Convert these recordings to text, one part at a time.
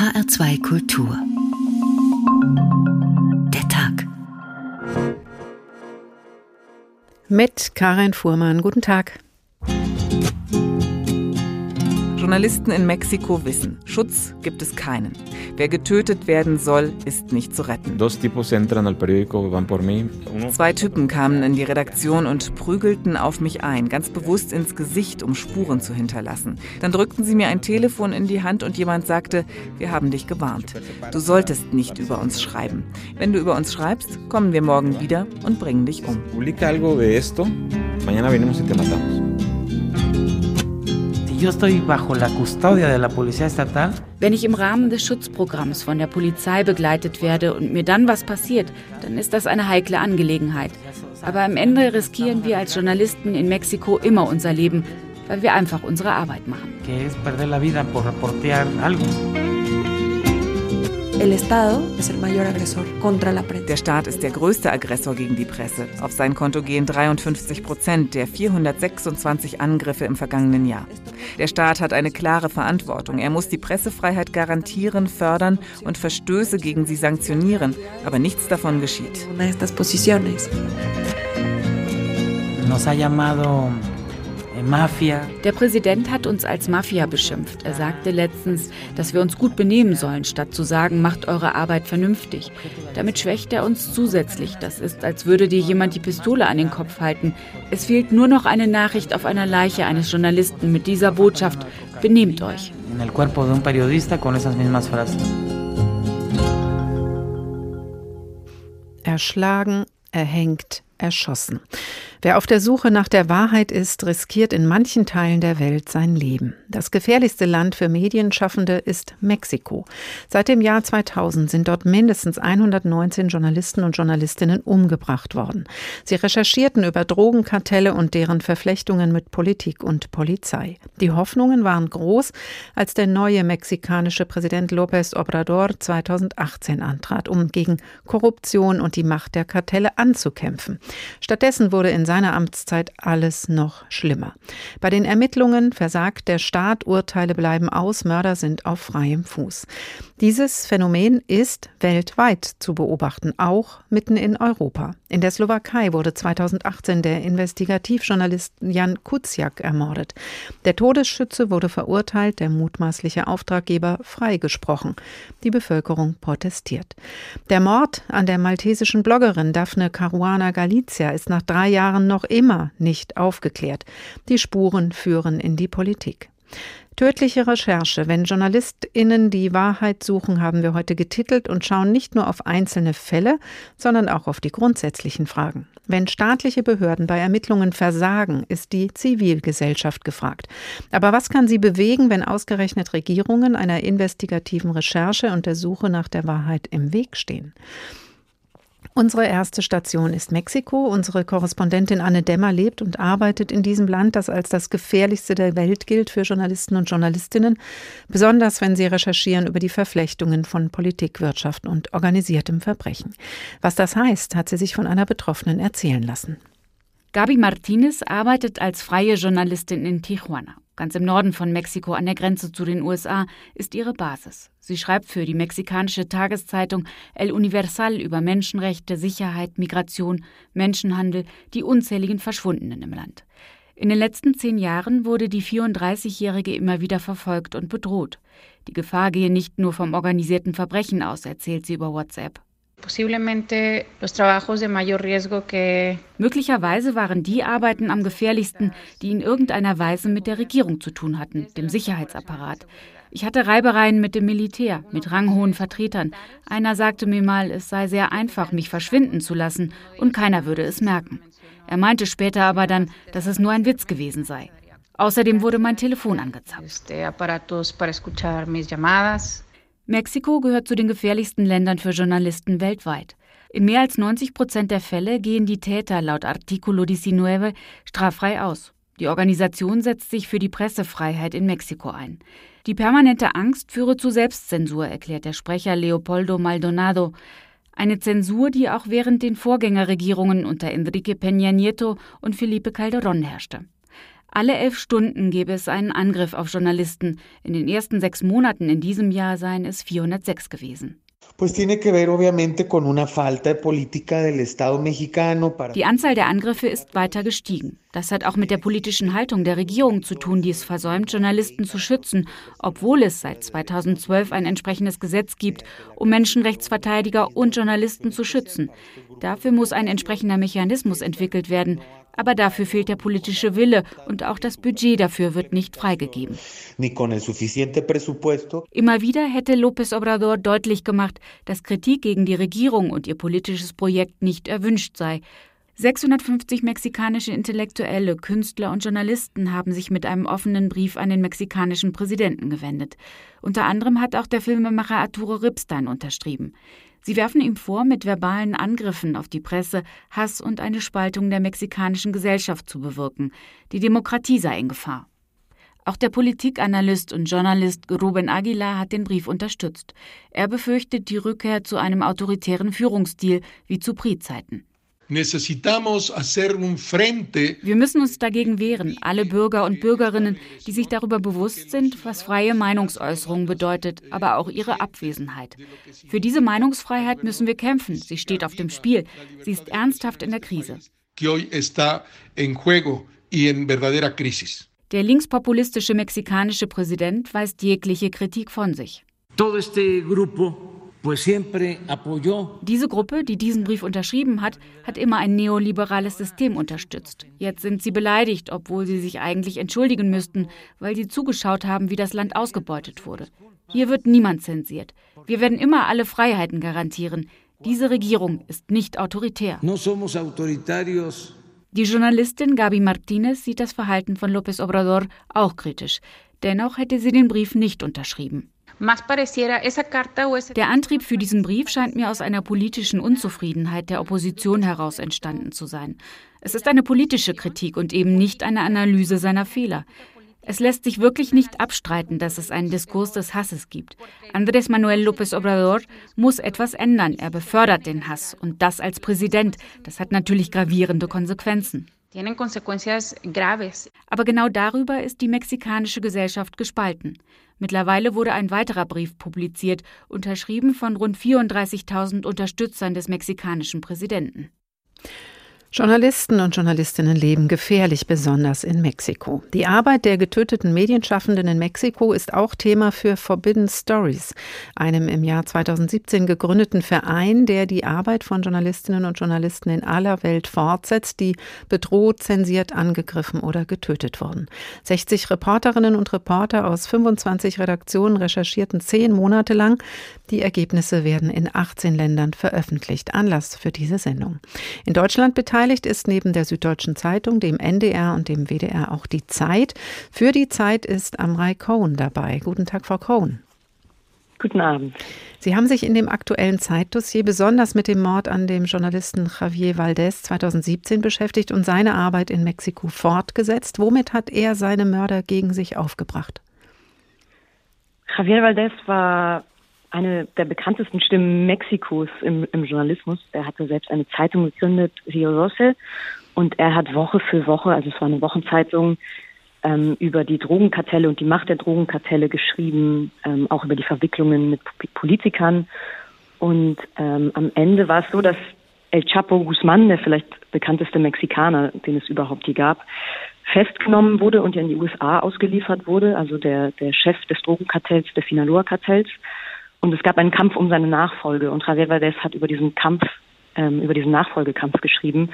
HR2 Kultur. Der Tag. Mit Karin Fuhrmann. Guten Tag. Journalisten in Mexiko wissen, Schutz gibt es keinen. Wer getötet werden soll, ist nicht zu retten. Zwei Typen kamen in die Redaktion und prügelten auf mich ein, ganz bewusst ins Gesicht, um Spuren zu hinterlassen. Dann drückten sie mir ein Telefon in die Hand und jemand sagte, wir haben dich gewarnt. Du solltest nicht über uns schreiben. Wenn du über uns schreibst, kommen wir morgen wieder und bringen dich um. Publica algo de esto, mañana venimos y te matamos yo estoy bajo la custodia de la Policía Estatal. Wenn ich im Rahmen des Schutzprogramms von der Polizei begleitet werde und mir dann was passiert, dann ist das eine heikle Angelegenheit. Aber am Ende riskieren wir als Journalisten in Mexiko immer unser Leben, weil wir einfach unsere Arbeit machen. Que es perder la vida por reportear algo. Der Staat ist der größte Aggressor gegen die Presse. Auf sein Konto gehen 53 Prozent der 426 Angriffe im vergangenen Jahr. Der Staat hat eine klare Verantwortung. Er muss die Pressefreiheit garantieren, fördern und Verstöße gegen sie sanktionieren. Aber nichts davon geschieht. Nos ha llamado Mafia. Der Präsident hat uns als Mafia beschimpft. Er sagte letztens, dass wir uns gut benehmen sollen, statt zu sagen, macht eure Arbeit vernünftig. Damit schwächt er uns zusätzlich. Das ist, als würde dir jemand die Pistole an den Kopf halten. Es fehlt nur noch eine Nachricht auf einer Leiche eines Journalisten mit dieser Botschaft. Benehmt euch. En el cuerpo de un periodista con esas mismas frases. Erschlagen, erhängt, erschossen. Wer auf der Suche nach der Wahrheit ist, riskiert in manchen Teilen der Welt sein Leben. Das gefährlichste Land für Medienschaffende ist Mexiko. Seit dem Jahr 2000 sind dort mindestens 119 Journalisten und Journalistinnen umgebracht worden. Sie recherchierten über Drogenkartelle und deren Verflechtungen mit Politik und Polizei. Die Hoffnungen waren groß, als der neue mexikanische Präsident López Obrador 2018 antrat, um gegen Korruption und die Macht der Kartelle anzukämpfen. Stattdessen wurde in seiner Amtszeit alles noch schlimmer. Bei den Ermittlungen versagt der Staat, Urteile bleiben aus, Mörder sind auf freiem Fuß. Dieses Phänomen ist weltweit zu beobachten, auch mitten in Europa. In der Slowakei wurde 2018 der Investigativjournalist Jan Kuciak ermordet. Der Todesschütze wurde verurteilt, der mutmaßliche Auftraggeber freigesprochen. Die Bevölkerung protestiert. Der Mord an der maltesischen Bloggerin Daphne Caruana Galizia ist nach drei Jahren Jahren noch immer nicht aufgeklärt. Die Spuren führen in die Politik. Tödliche Recherche, wenn JournalistInnen die Wahrheit suchen, haben wir heute getitelt und schauen nicht nur auf einzelne Fälle, sondern auch auf die grundsätzlichen Fragen. Wenn staatliche Behörden bei Ermittlungen versagen, ist die Zivilgesellschaft gefragt. Aber was kann sie bewegen, wenn ausgerechnet Regierungen einer investigativen Recherche und der Suche nach der Wahrheit im Weg stehen? Unsere erste Station ist Mexiko. Unsere Korrespondentin Anne Dämmer lebt und arbeitet in diesem Land, das als das gefährlichste der Welt gilt für Journalisten und Journalistinnen, besonders wenn sie recherchieren über die Verflechtungen von Politik, Wirtschaft und organisiertem Verbrechen. Was das heißt, hat sie sich von einer Betroffenen erzählen lassen. Gabi Martinez arbeitet als freie Journalistin in Tijuana. Ganz im Norden von Mexiko an der Grenze zu den USA ist ihre Basis. Sie schreibt für die mexikanische Tageszeitung El Universal über Menschenrechte, Sicherheit, Migration, Menschenhandel, die unzähligen Verschwundenen im Land. In den letzten zehn Jahren wurde die 34-Jährige immer wieder verfolgt und bedroht. Die Gefahr gehe nicht nur vom organisierten Verbrechen aus, erzählt sie über WhatsApp. Möglicherweise waren die Arbeiten am gefährlichsten, die in irgendeiner Weise mit der Regierung zu tun hatten, dem Sicherheitsapparat. Ich hatte Reibereien mit dem Militär, mit ranghohen Vertretern. Einer sagte mir mal, es sei sehr einfach, mich verschwinden zu lassen und keiner würde es merken. Er meinte später aber dann, dass es nur ein Witz gewesen sei. Außerdem wurde mein Telefon angezapft. Mexiko gehört zu den gefährlichsten Ländern für Journalisten weltweit. In mehr als 90 Prozent der Fälle gehen die Täter laut Articulo 19 straffrei aus. Die Organisation setzt sich für die Pressefreiheit in Mexiko ein. Die permanente Angst führe zu Selbstzensur, erklärt der Sprecher Leopoldo Maldonado. Eine Zensur, die auch während den Vorgängerregierungen unter Enrique Peña Nieto und Felipe Calderón herrschte. Alle elf Stunden gäbe es einen Angriff auf Journalisten. In den ersten sechs Monaten in diesem Jahr seien es 406 gewesen. Die Anzahl der Angriffe ist weiter gestiegen. Das hat auch mit der politischen Haltung der Regierung zu tun, die es versäumt, Journalisten zu schützen, obwohl es seit 2012 ein entsprechendes Gesetz gibt, um Menschenrechtsverteidiger und Journalisten zu schützen. Dafür muss ein entsprechender Mechanismus entwickelt werden. Aber dafür fehlt der politische Wille und auch das Budget dafür wird nicht freigegeben. Immer wieder hätte López Obrador deutlich gemacht, dass Kritik gegen die Regierung und ihr politisches Projekt nicht erwünscht sei. 650 mexikanische Intellektuelle, Künstler und Journalisten haben sich mit einem offenen Brief an den mexikanischen Präsidenten gewendet. Unter anderem hat auch der Filmemacher Arturo Ripstein unterschrieben. Sie werfen ihm vor, mit verbalen Angriffen auf die Presse Hass und eine Spaltung der mexikanischen Gesellschaft zu bewirken. Die Demokratie sei in Gefahr. Auch der Politikanalyst und Journalist Ruben Aguilar hat den Brief unterstützt. Er befürchtet die Rückkehr zu einem autoritären Führungsstil wie zu Pri-Zeiten. Wir müssen uns dagegen wehren, alle Bürger und Bürgerinnen, die sich darüber bewusst sind, was freie Meinungsäußerung bedeutet, aber auch ihre Abwesenheit. Für diese Meinungsfreiheit müssen wir kämpfen. Sie steht auf dem Spiel. Sie ist ernsthaft in der Krise. Der linkspopulistische mexikanische Präsident weist jegliche Kritik von sich. Todo este grupo diese Gruppe, die diesen Brief unterschrieben hat, hat immer ein neoliberales System unterstützt. Jetzt sind sie beleidigt, obwohl sie sich eigentlich entschuldigen müssten, weil sie zugeschaut haben, wie das Land ausgebeutet wurde. Hier wird niemand zensiert. Wir werden immer alle Freiheiten garantieren. Diese Regierung ist nicht autoritär. Die Journalistin Gabi Martinez sieht das Verhalten von López Obrador auch kritisch. Dennoch hätte sie den Brief nicht unterschrieben. Der Antrieb für diesen Brief scheint mir aus einer politischen Unzufriedenheit der Opposition heraus entstanden zu sein. Es ist eine politische Kritik und eben nicht eine Analyse seiner Fehler. Es lässt sich wirklich nicht abstreiten, dass es einen Diskurs des Hasses gibt. Andrés Manuel López Obrador muss etwas ändern. Er befördert den Hass und das als Präsident. Das hat natürlich gravierende Konsequenzen. Aber genau darüber ist die mexikanische Gesellschaft gespalten. Mittlerweile wurde ein weiterer Brief publiziert, unterschrieben von rund 34.000 Unterstützern des mexikanischen Präsidenten. Journalisten und Journalistinnen leben gefährlich, besonders in Mexiko. Die Arbeit der getöteten Medienschaffenden in Mexiko ist auch Thema für Forbidden Stories, einem im Jahr 2017 gegründeten Verein, der die Arbeit von Journalistinnen und Journalisten in aller Welt fortsetzt, die bedroht, zensiert, angegriffen oder getötet wurden. 60 Reporterinnen und Reporter aus 25 Redaktionen recherchierten zehn Monate lang. Die Ergebnisse werden in 18 Ländern veröffentlicht. Anlass für diese Sendung. In Deutschland beteiligt Beteiligt ist neben der Süddeutschen Zeitung, dem NDR und dem WDR auch die Zeit. Für die Zeit ist Amrei Cohen dabei. Guten Tag, Frau Cohen. Guten Abend. Sie haben sich in dem aktuellen Zeitdossier besonders mit dem Mord an dem Journalisten Javier Valdez 2017 beschäftigt und seine Arbeit in Mexiko fortgesetzt. Womit hat er seine Mörder gegen sich aufgebracht? Javier Valdez war eine der bekanntesten Stimmen Mexikos im, im Journalismus. Er hatte selbst eine Zeitung gegründet, Rio Rose, und er hat Woche für Woche, also es war eine Wochenzeitung, ähm, über die Drogenkartelle und die Macht der Drogenkartelle geschrieben, ähm, auch über die Verwicklungen mit Politikern. Und ähm, am Ende war es so, dass El Chapo Guzman, der vielleicht bekannteste Mexikaner, den es überhaupt je gab, festgenommen wurde und in die USA ausgeliefert wurde, also der, der Chef des Drogenkartells, des Sinaloa-Kartells. Und es gab einen Kampf um seine Nachfolge. Und Javier Valdez hat über diesen Kampf, ähm, über diesen Nachfolgekampf geschrieben.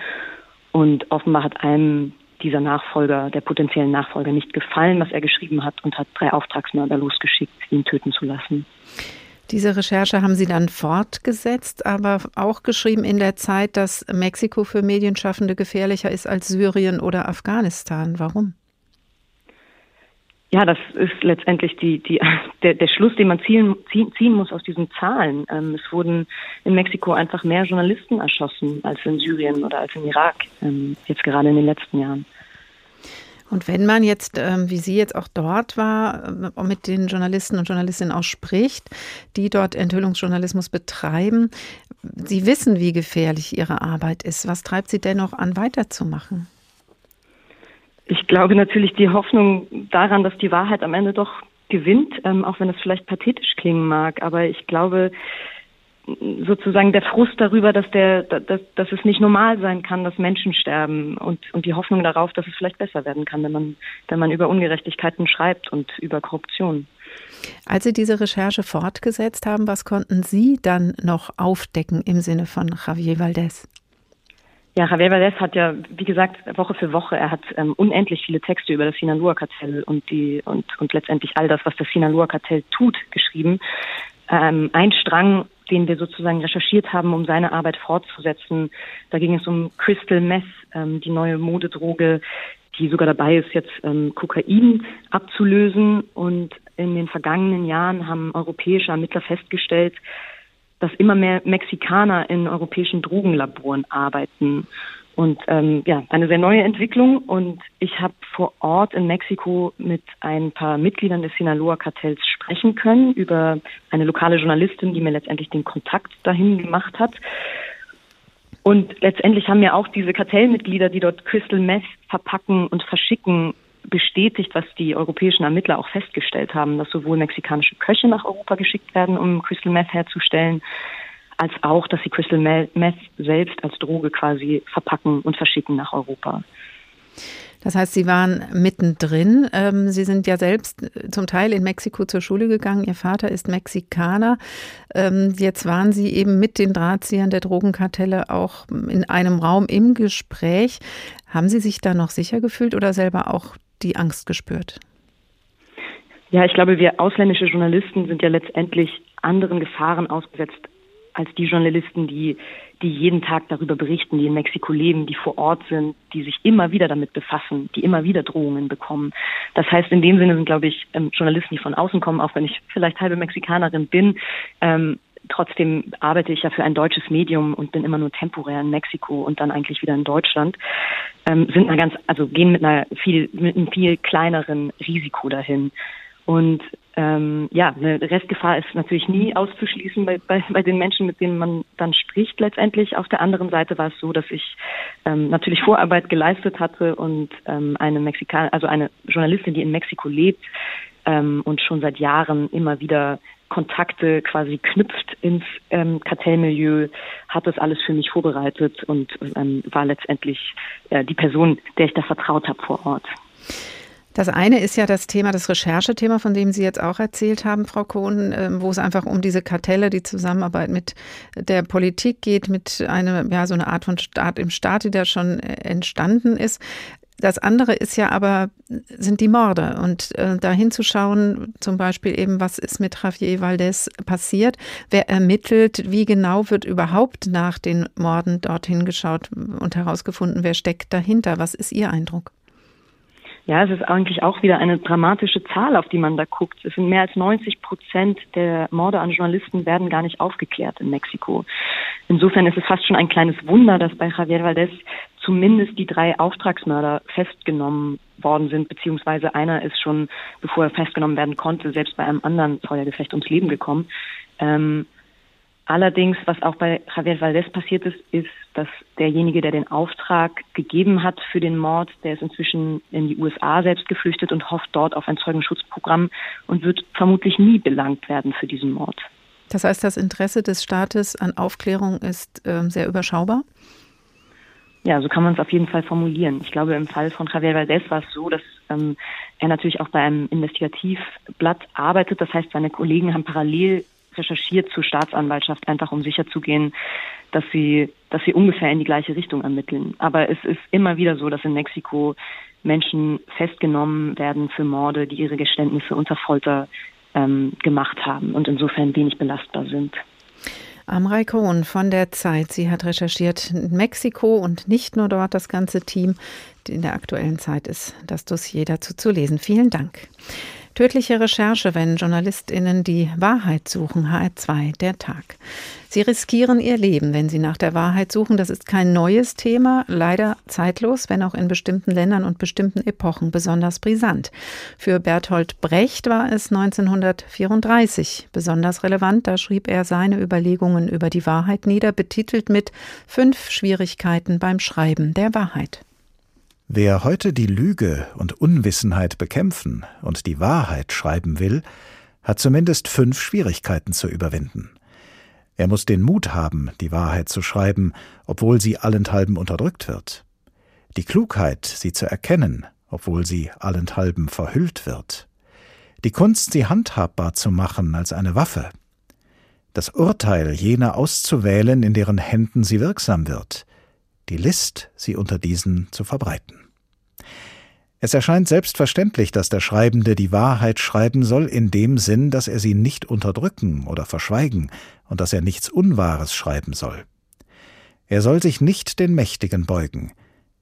Und offenbar hat einem dieser Nachfolger, der potenziellen Nachfolger, nicht gefallen, was er geschrieben hat und hat drei Auftragsmörder losgeschickt, ihn töten zu lassen. Diese Recherche haben Sie dann fortgesetzt, aber auch geschrieben in der Zeit, dass Mexiko für Medienschaffende gefährlicher ist als Syrien oder Afghanistan. Warum? Ja, das ist letztendlich die, die, der, der Schluss, den man ziehen, ziehen muss aus diesen Zahlen. Ähm, es wurden in Mexiko einfach mehr Journalisten erschossen als in Syrien oder als im Irak, ähm, jetzt gerade in den letzten Jahren. Und wenn man jetzt, ähm, wie sie jetzt auch dort war, äh, mit den Journalisten und Journalistinnen auch spricht, die dort Enthüllungsjournalismus betreiben, sie wissen, wie gefährlich ihre Arbeit ist. Was treibt sie dennoch an, weiterzumachen? Ich glaube natürlich die Hoffnung daran, dass die Wahrheit am Ende doch gewinnt, ähm, auch wenn es vielleicht pathetisch klingen mag. Aber ich glaube, sozusagen der Frust darüber, dass der, dass, dass es nicht normal sein kann, dass Menschen sterben und, und die Hoffnung darauf, dass es vielleicht besser werden kann, wenn man, wenn man über Ungerechtigkeiten schreibt und über Korruption. Als Sie diese Recherche fortgesetzt haben, was konnten Sie dann noch aufdecken im Sinne von Javier Valdez? Ja, Javier Valdez hat ja, wie gesagt, Woche für Woche, er hat ähm, unendlich viele Texte über das Sinaloa-Kartell und die und und letztendlich all das, was das Sinaloa-Kartell tut, geschrieben. Ähm, ein Strang, den wir sozusagen recherchiert haben, um seine Arbeit fortzusetzen, da ging es um Crystal Meth, ähm, die neue Modedroge, die sogar dabei ist, jetzt ähm, Kokain abzulösen. Und in den vergangenen Jahren haben europäische Ermittler festgestellt, dass immer mehr Mexikaner in europäischen Drogenlaboren arbeiten. Und ähm, ja, eine sehr neue Entwicklung. Und ich habe vor Ort in Mexiko mit ein paar Mitgliedern des Sinaloa-Kartells sprechen können über eine lokale Journalistin, die mir letztendlich den Kontakt dahin gemacht hat. Und letztendlich haben mir auch diese Kartellmitglieder, die dort Crystal Meth verpacken und verschicken, bestätigt, was die europäischen Ermittler auch festgestellt haben, dass sowohl mexikanische Köche nach Europa geschickt werden, um Crystal Meth herzustellen, als auch, dass sie Crystal Meth selbst als Droge quasi verpacken und verschicken nach Europa. Das heißt, Sie waren mittendrin. Ähm, Sie sind ja selbst zum Teil in Mexiko zur Schule gegangen. Ihr Vater ist Mexikaner. Ähm, jetzt waren Sie eben mit den Drahtziehern der Drogenkartelle auch in einem Raum im Gespräch. Haben Sie sich da noch sicher gefühlt oder selber auch die Angst gespürt? Ja, ich glaube, wir ausländische Journalisten sind ja letztendlich anderen Gefahren ausgesetzt als die Journalisten, die, die jeden Tag darüber berichten, die in Mexiko leben, die vor Ort sind, die sich immer wieder damit befassen, die immer wieder Drohungen bekommen. Das heißt, in dem Sinne sind, glaube ich, ähm, Journalisten, die von außen kommen, auch wenn ich vielleicht halbe Mexikanerin bin, ähm, trotzdem arbeite ich ja für ein deutsches Medium und bin immer nur temporär in Mexiko und dann eigentlich wieder in Deutschland, ähm, sind mal ganz, also gehen mit einer viel, mit einem viel kleineren Risiko dahin. Und ähm, ja, eine Restgefahr ist natürlich nie auszuschließen bei, bei, bei den Menschen, mit denen man dann spricht letztendlich. Auf der anderen Seite war es so, dass ich ähm, natürlich Vorarbeit geleistet hatte und ähm, eine Mexikan also eine Journalistin, die in Mexiko lebt ähm, und schon seit Jahren immer wieder Kontakte quasi knüpft ins ähm, Kartellmilieu, hat das alles für mich vorbereitet und ähm, war letztendlich äh, die Person, der ich da vertraut habe vor Ort. Das eine ist ja das Thema, das Recherchethema, von dem Sie jetzt auch erzählt haben, Frau Kohn, ähm, wo es einfach um diese Kartelle, die Zusammenarbeit mit der Politik geht, mit einer, ja, so eine Art von Staat im Staat, die da schon äh, entstanden ist. Das andere ist ja aber, sind die Morde. Und äh, da hinzuschauen, zum Beispiel eben, was ist mit Javier Valdez passiert, wer ermittelt, wie genau wird überhaupt nach den Morden dorthin geschaut und herausgefunden, wer steckt dahinter, was ist Ihr Eindruck? Ja, es ist eigentlich auch wieder eine dramatische Zahl, auf die man da guckt. Es sind mehr als 90 Prozent der Morde an Journalisten werden gar nicht aufgeklärt in Mexiko. Insofern ist es fast schon ein kleines Wunder, dass bei Javier Valdez zumindest die drei Auftragsmörder festgenommen worden sind, beziehungsweise einer ist schon, bevor er festgenommen werden konnte, selbst bei einem anderen Feuergefecht ums Leben gekommen. Ähm, Allerdings, was auch bei Javier Valdez passiert ist, ist, dass derjenige, der den Auftrag gegeben hat für den Mord, der ist inzwischen in die USA selbst geflüchtet und hofft dort auf ein Zeugenschutzprogramm und wird vermutlich nie belangt werden für diesen Mord. Das heißt, das Interesse des Staates an Aufklärung ist äh, sehr überschaubar? Ja, so kann man es auf jeden Fall formulieren. Ich glaube, im Fall von Javier Valdez war es so, dass ähm, er natürlich auch bei einem Investigativblatt arbeitet. Das heißt, seine Kollegen haben parallel recherchiert zur Staatsanwaltschaft, einfach um sicherzugehen, dass sie, dass sie ungefähr in die gleiche Richtung ermitteln. Aber es ist immer wieder so, dass in Mexiko Menschen festgenommen werden für Morde, die ihre Geständnisse unter Folter ähm, gemacht haben und insofern wenig belastbar sind. Amrei Kohn von der Zeit. Sie hat recherchiert in Mexiko und nicht nur dort das ganze Team. In der aktuellen Zeit ist das Dossier dazu zu lesen. Vielen Dank. Tödliche Recherche, wenn JournalistInnen die Wahrheit suchen. HR2, der Tag. Sie riskieren ihr Leben, wenn sie nach der Wahrheit suchen. Das ist kein neues Thema, leider zeitlos, wenn auch in bestimmten Ländern und bestimmten Epochen besonders brisant. Für Bertolt Brecht war es 1934 besonders relevant. Da schrieb er seine Überlegungen über die Wahrheit nieder, betitelt mit Fünf Schwierigkeiten beim Schreiben der Wahrheit. Wer heute die Lüge und Unwissenheit bekämpfen und die Wahrheit schreiben will, hat zumindest fünf Schwierigkeiten zu überwinden. Er muss den Mut haben, die Wahrheit zu schreiben, obwohl sie allenthalben unterdrückt wird. Die Klugheit, sie zu erkennen, obwohl sie allenthalben verhüllt wird. Die Kunst, sie handhabbar zu machen als eine Waffe. Das Urteil jener auszuwählen, in deren Händen sie wirksam wird. Die List, sie unter diesen zu verbreiten. Es erscheint selbstverständlich, dass der Schreibende die Wahrheit schreiben soll, in dem Sinn, dass er sie nicht unterdrücken oder verschweigen und dass er nichts Unwahres schreiben soll. Er soll sich nicht den Mächtigen beugen,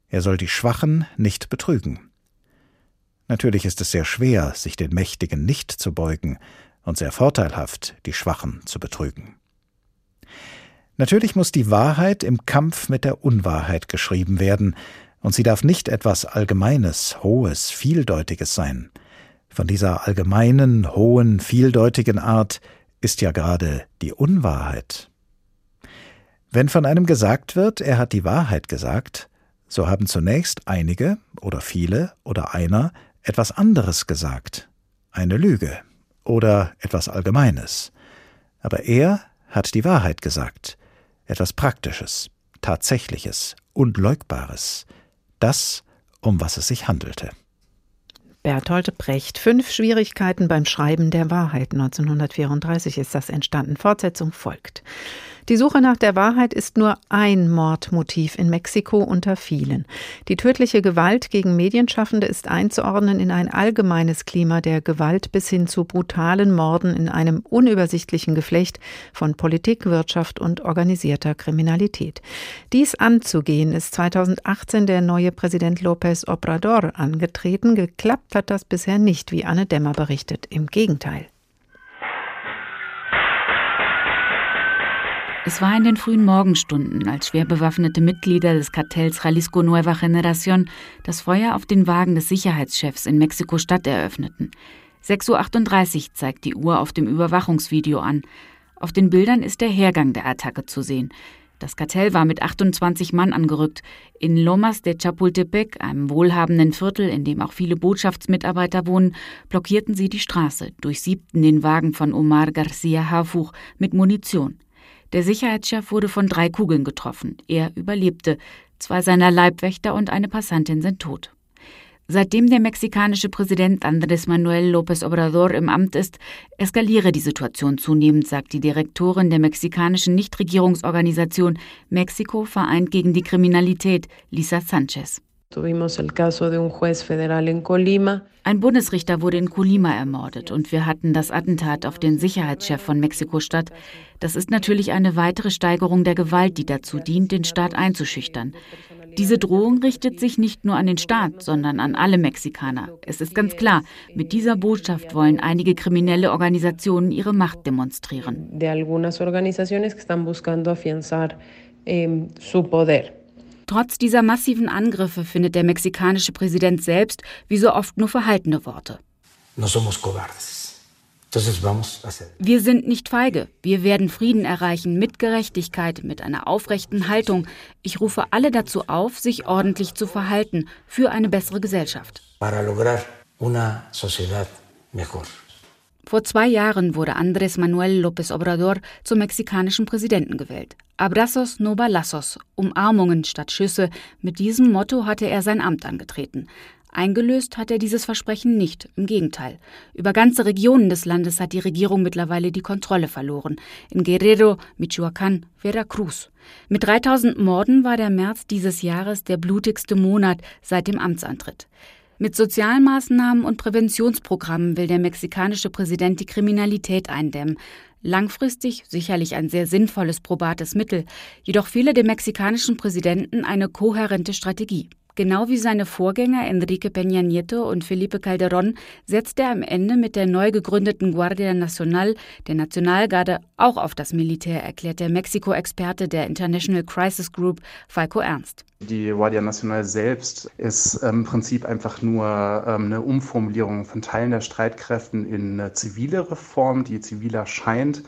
er soll die Schwachen nicht betrügen. Natürlich ist es sehr schwer, sich den Mächtigen nicht zu beugen, und sehr vorteilhaft, die Schwachen zu betrügen. Natürlich muss die Wahrheit im Kampf mit der Unwahrheit geschrieben werden, und sie darf nicht etwas Allgemeines, Hohes, Vieldeutiges sein. Von dieser allgemeinen, hohen, vieldeutigen Art ist ja gerade die Unwahrheit. Wenn von einem gesagt wird, er hat die Wahrheit gesagt, so haben zunächst einige oder viele oder einer etwas anderes gesagt, eine Lüge oder etwas Allgemeines. Aber er hat die Wahrheit gesagt, etwas Praktisches, Tatsächliches, Unleugbares, das, um was es sich handelte. Bertolt Brecht. Fünf Schwierigkeiten beim Schreiben der Wahrheit. 1934 ist das entstanden. Fortsetzung folgt. Die Suche nach der Wahrheit ist nur ein Mordmotiv in Mexiko unter vielen. Die tödliche Gewalt gegen Medienschaffende ist einzuordnen in ein allgemeines Klima der Gewalt bis hin zu brutalen Morden in einem unübersichtlichen Geflecht von Politik, Wirtschaft und organisierter Kriminalität. Dies anzugehen ist 2018 der neue Präsident López Obrador angetreten. Geklappt hat das bisher nicht, wie Anne Dämmer berichtet. Im Gegenteil. Es war in den frühen Morgenstunden, als schwer bewaffnete Mitglieder des Kartells Jalisco Nueva Generación das Feuer auf den Wagen des Sicherheitschefs in Mexiko-Stadt eröffneten. 6.38 Uhr zeigt die Uhr auf dem Überwachungsvideo an. Auf den Bildern ist der Hergang der Attacke zu sehen. Das Kartell war mit 28 Mann angerückt. In Lomas de Chapultepec, einem wohlhabenden Viertel, in dem auch viele Botschaftsmitarbeiter wohnen, blockierten sie die Straße, durchsiebten den Wagen von Omar Garcia Hafuch mit Munition. Der Sicherheitschef wurde von drei Kugeln getroffen. Er überlebte. Zwei seiner Leibwächter und eine Passantin sind tot. Seitdem der mexikanische Präsident Andrés Manuel López Obrador im Amt ist, eskaliere die Situation zunehmend, sagt die Direktorin der mexikanischen Nichtregierungsorganisation Mexiko vereint gegen die Kriminalität, Lisa Sanchez. Ein Bundesrichter wurde in Colima ermordet und wir hatten das Attentat auf den Sicherheitschef von Mexiko-Stadt. Das ist natürlich eine weitere Steigerung der Gewalt, die dazu dient, den Staat einzuschüchtern. Diese Drohung richtet sich nicht nur an den Staat, sondern an alle Mexikaner. Es ist ganz klar, mit dieser Botschaft wollen einige kriminelle Organisationen ihre Macht demonstrieren. De algunas organizaciones que están buscando afianzar eh, su poder. Trotz dieser massiven Angriffe findet der mexikanische Präsident selbst wie so oft nur verhaltene Worte. Wir sind nicht feige. Wir werden Frieden erreichen mit Gerechtigkeit, mit einer aufrechten Haltung. Ich rufe alle dazu auf, sich ordentlich zu verhalten für eine bessere Gesellschaft. Para lograr una sociedad mejor. Vor zwei Jahren wurde Andrés Manuel López Obrador zum mexikanischen Präsidenten gewählt. Abrazos no balazos, Umarmungen statt Schüsse. Mit diesem Motto hatte er sein Amt angetreten. Eingelöst hat er dieses Versprechen nicht, im Gegenteil. Über ganze Regionen des Landes hat die Regierung mittlerweile die Kontrolle verloren. In Guerrero, Michoacán, Veracruz. Mit 3000 Morden war der März dieses Jahres der blutigste Monat seit dem Amtsantritt. Mit Sozialmaßnahmen und Präventionsprogrammen will der mexikanische Präsident die Kriminalität eindämmen. Langfristig sicherlich ein sehr sinnvolles, probates Mittel, jedoch fehle dem mexikanischen Präsidenten eine kohärente Strategie. Genau wie seine Vorgänger Enrique Peña Nieto und Felipe Calderón setzt er am Ende mit der neu gegründeten Guardia Nacional, der Nationalgarde, auch auf das Militär, erklärt der Mexiko-Experte der International Crisis Group, Falco Ernst. Die Guardia Nacional selbst ist im Prinzip einfach nur ähm, eine Umformulierung von Teilen der Streitkräften in eine zivile Reform, die ziviler scheint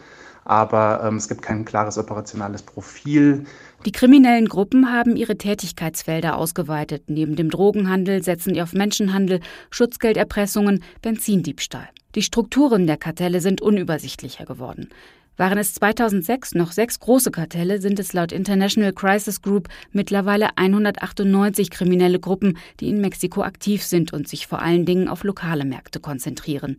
aber ähm, es gibt kein klares operationales Profil. Die kriminellen Gruppen haben ihre Tätigkeitsfelder ausgeweitet. Neben dem Drogenhandel setzen sie auf Menschenhandel, Schutzgelderpressungen, Benzindiebstahl. Die Strukturen der Kartelle sind unübersichtlicher geworden. Waren es 2006 noch sechs große Kartelle, sind es laut International Crisis Group mittlerweile 198 kriminelle Gruppen, die in Mexiko aktiv sind und sich vor allen Dingen auf lokale Märkte konzentrieren.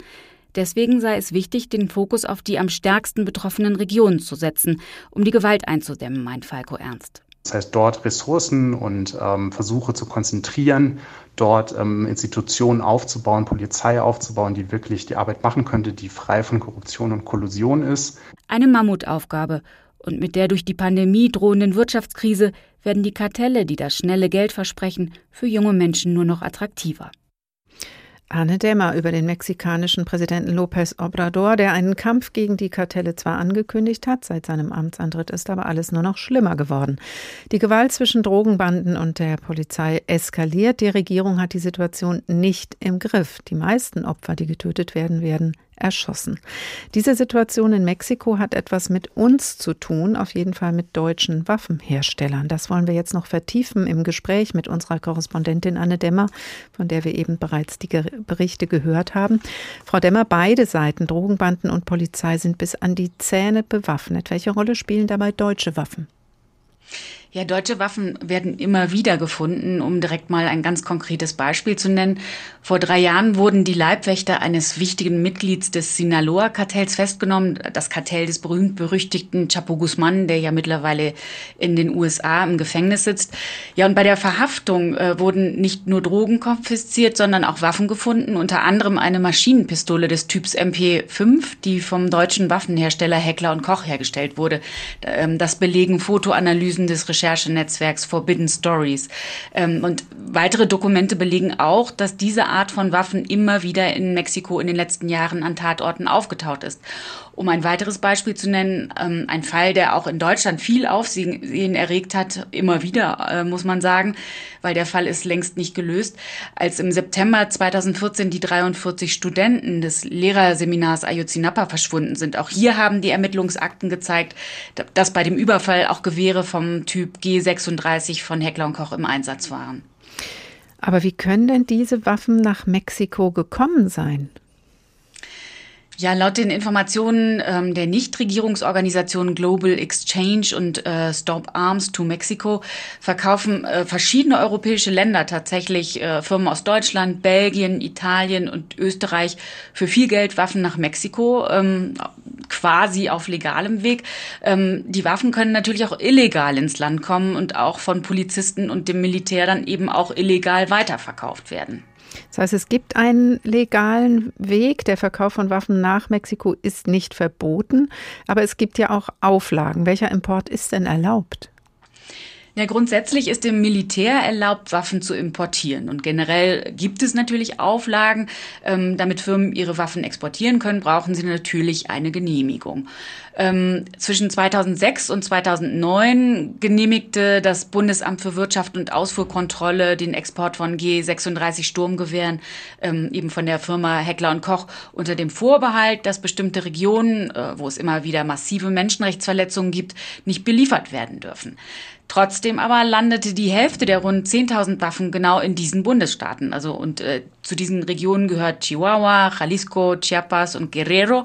Deswegen sei es wichtig, den Fokus auf die am stärksten betroffenen Regionen zu setzen, um die Gewalt einzudämmen, meint Falco Ernst. Das heißt, dort Ressourcen und ähm, Versuche zu konzentrieren, dort ähm, Institutionen aufzubauen, Polizei aufzubauen, die wirklich die Arbeit machen könnte, die frei von Korruption und Kollusion ist. Eine Mammutaufgabe. Und mit der durch die Pandemie drohenden Wirtschaftskrise werden die Kartelle, die das schnelle Geld versprechen, für junge Menschen nur noch attraktiver. Arne Dämmer über den mexikanischen Präsidenten López Obrador, der einen Kampf gegen die Kartelle zwar angekündigt hat, seit seinem Amtsantritt ist aber alles nur noch schlimmer geworden. Die Gewalt zwischen Drogenbanden und der Polizei eskaliert. Die Regierung hat die Situation nicht im Griff. Die meisten Opfer, die getötet werden, werden erschossen. Diese Situation in Mexiko hat etwas mit uns zu tun, auf jeden Fall mit deutschen Waffenherstellern. Das wollen wir jetzt noch vertiefen im Gespräch mit unserer Korrespondentin Anne Demmer, von der wir eben bereits die Berichte gehört haben. Frau Demmer, beide Seiten, Drogenbanden und Polizei, sind bis an die Zähne bewaffnet. Welche Rolle spielen dabei deutsche Waffen? Ja, deutsche Waffen werden immer wieder gefunden, um direkt mal ein ganz konkretes Beispiel zu nennen. Vor drei Jahren wurden die Leibwächter eines wichtigen Mitglieds des Sinaloa-Kartells festgenommen, das Kartell des berühmt-berüchtigten Chapo Guzman, der ja mittlerweile in den USA im Gefängnis sitzt. Ja, und bei der Verhaftung äh, wurden nicht nur Drogen konfisziert, sondern auch Waffen gefunden, unter anderem eine Maschinenpistole des Typs MP5, die vom deutschen Waffenhersteller Heckler und Koch hergestellt wurde. Ähm, das belegen Fotoanalysen des Recherchenetzwerks Forbidden Stories. Ähm, und weitere Dokumente belegen auch, dass diese Art von Waffen immer wieder in Mexiko in den letzten Jahren an Tatorten aufgetaucht ist. Um ein weiteres Beispiel zu nennen, ähm, ein Fall, der auch in Deutschland viel Aufsehen erregt hat, immer wieder, äh, muss man sagen, weil der Fall ist längst nicht gelöst. Als im September 2014 die 43 Studenten des Lehrerseminars Ayotzinapa verschwunden sind. Auch hier haben die Ermittlungsakten gezeigt, dass bei dem Überfall auch Gewehre vom Typ G36 von Heckler und Koch im Einsatz waren. Aber wie können denn diese Waffen nach Mexiko gekommen sein? Ja, laut den Informationen ähm, der Nichtregierungsorganisation Global Exchange und äh, Stop Arms to Mexico verkaufen äh, verschiedene europäische Länder tatsächlich äh, Firmen aus Deutschland, Belgien, Italien und Österreich für viel Geld Waffen nach Mexiko, ähm, quasi auf legalem Weg. Ähm, die Waffen können natürlich auch illegal ins Land kommen und auch von Polizisten und dem Militär dann eben auch illegal weiterverkauft werden. Das heißt, es gibt einen legalen Weg. Der Verkauf von Waffen nach Mexiko ist nicht verboten, aber es gibt ja auch Auflagen. Welcher Import ist denn erlaubt? Ja, grundsätzlich ist dem Militär erlaubt, Waffen zu importieren. Und generell gibt es natürlich Auflagen. Ähm, damit Firmen ihre Waffen exportieren können, brauchen sie natürlich eine Genehmigung. Ähm, zwischen 2006 und 2009 genehmigte das Bundesamt für Wirtschaft und Ausfuhrkontrolle den Export von G36 Sturmgewehren ähm, eben von der Firma Heckler und Koch unter dem Vorbehalt, dass bestimmte Regionen, äh, wo es immer wieder massive Menschenrechtsverletzungen gibt, nicht beliefert werden dürfen. Trotzdem aber landete die Hälfte der rund 10.000 Waffen genau in diesen Bundesstaaten. Also und äh, zu diesen Regionen gehört Chihuahua, Jalisco, Chiapas und Guerrero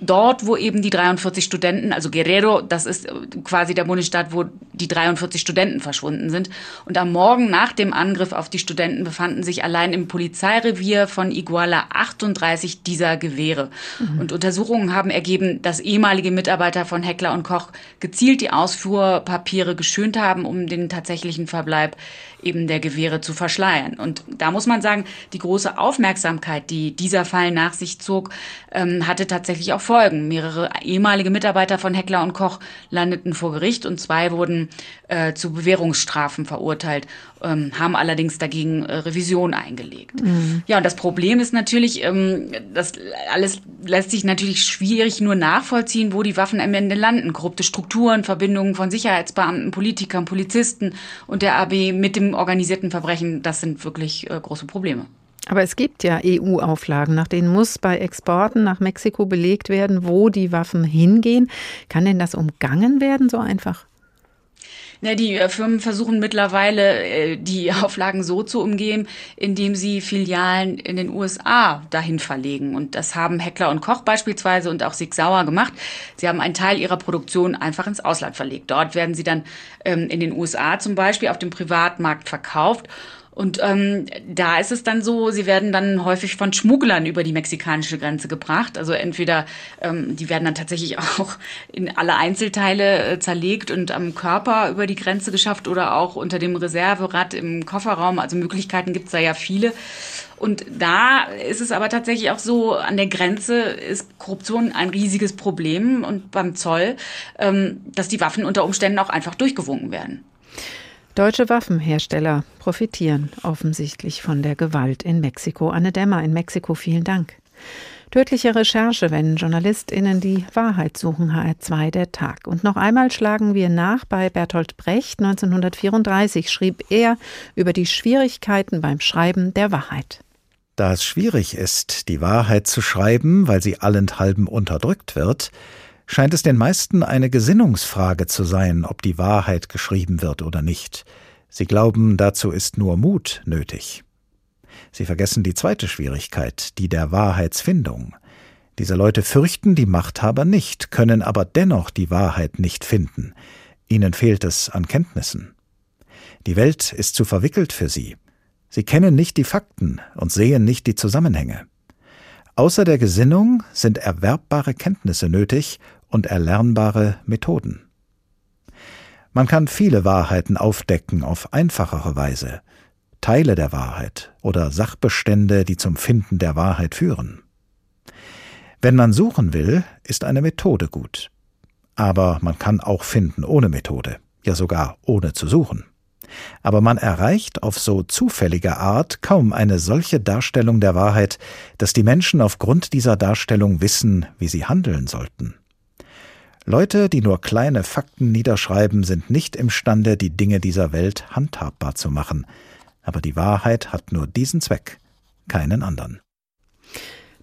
dort, wo eben die 43 Studenten, also Guerrero, das ist äh, quasi der Bundesstaat, wo die 43 Studenten verschwunden sind. Und am Morgen nach dem Angriff auf die Studenten befanden sich allein im Polizeirevier von Iguala 38 dieser Gewehre. Mhm. Und Untersuchungen haben ergeben, dass ehemalige Mitarbeiter von Heckler und Koch gezielt die Ausfuhrpapiere geschönt haben, um den tatsächlichen Verbleib eben der Gewehre zu verschleiern. Und da muss man sagen, die große Aufmerksamkeit, die dieser Fall nach sich zog, ähm, hatte tatsächlich auch Folgen. Mehrere ehemalige Mitarbeiter von Heckler und Koch landeten vor Gericht und zwei wurden äh, zu Bewährungsstrafen verurteilt, ähm, haben allerdings dagegen äh, Revision eingelegt. Mhm. Ja, und das Problem ist natürlich, ähm, das alles lässt sich natürlich schwierig nur nachvollziehen, wo die Waffen am Ende landen. Korrupte Strukturen, Verbindungen von Sicherheitsbeamten, Politikern, Polizisten und der AB mit dem organisierten Verbrechen, das sind wirklich äh, große Probleme. Aber es gibt ja EU-Auflagen, nach denen muss bei Exporten nach Mexiko belegt werden, wo die Waffen hingehen. Kann denn das umgangen werden so einfach? Na, die äh, Firmen versuchen mittlerweile, äh, die Auflagen so zu umgehen, indem sie Filialen in den USA dahin verlegen. Und das haben Heckler und Koch beispielsweise und auch Sig Sauer gemacht. Sie haben einen Teil ihrer Produktion einfach ins Ausland verlegt. Dort werden sie dann ähm, in den USA zum Beispiel auf dem Privatmarkt verkauft. Und ähm, da ist es dann so, sie werden dann häufig von Schmugglern über die mexikanische Grenze gebracht. Also entweder ähm, die werden dann tatsächlich auch in alle Einzelteile äh, zerlegt und am Körper über die Grenze geschafft oder auch unter dem Reserverad im Kofferraum. Also Möglichkeiten gibt es da ja viele. Und da ist es aber tatsächlich auch so, an der Grenze ist Korruption ein riesiges Problem und beim Zoll, ähm, dass die Waffen unter Umständen auch einfach durchgewunken werden. Deutsche Waffenhersteller profitieren offensichtlich von der Gewalt in Mexiko. Anne Dämmer in Mexiko, vielen Dank. Tödliche Recherche, wenn JournalistInnen die Wahrheit suchen, HR2 der Tag. Und noch einmal schlagen wir nach bei Bertolt Brecht. 1934 schrieb er über die Schwierigkeiten beim Schreiben der Wahrheit. Da es schwierig ist, die Wahrheit zu schreiben, weil sie allenthalben unterdrückt wird, scheint es den meisten eine Gesinnungsfrage zu sein, ob die Wahrheit geschrieben wird oder nicht. Sie glauben, dazu ist nur Mut nötig. Sie vergessen die zweite Schwierigkeit, die der Wahrheitsfindung. Diese Leute fürchten die Machthaber nicht, können aber dennoch die Wahrheit nicht finden. Ihnen fehlt es an Kenntnissen. Die Welt ist zu verwickelt für sie. Sie kennen nicht die Fakten und sehen nicht die Zusammenhänge. Außer der Gesinnung sind erwerbbare Kenntnisse nötig und erlernbare Methoden. Man kann viele Wahrheiten aufdecken auf einfachere Weise, Teile der Wahrheit oder Sachbestände, die zum Finden der Wahrheit führen. Wenn man suchen will, ist eine Methode gut. Aber man kann auch finden ohne Methode, ja sogar ohne zu suchen. Aber man erreicht auf so zufällige Art kaum eine solche Darstellung der Wahrheit, dass die Menschen aufgrund dieser Darstellung wissen, wie sie handeln sollten. Leute, die nur kleine Fakten niederschreiben, sind nicht imstande, die Dinge dieser Welt handhabbar zu machen. Aber die Wahrheit hat nur diesen Zweck, keinen anderen.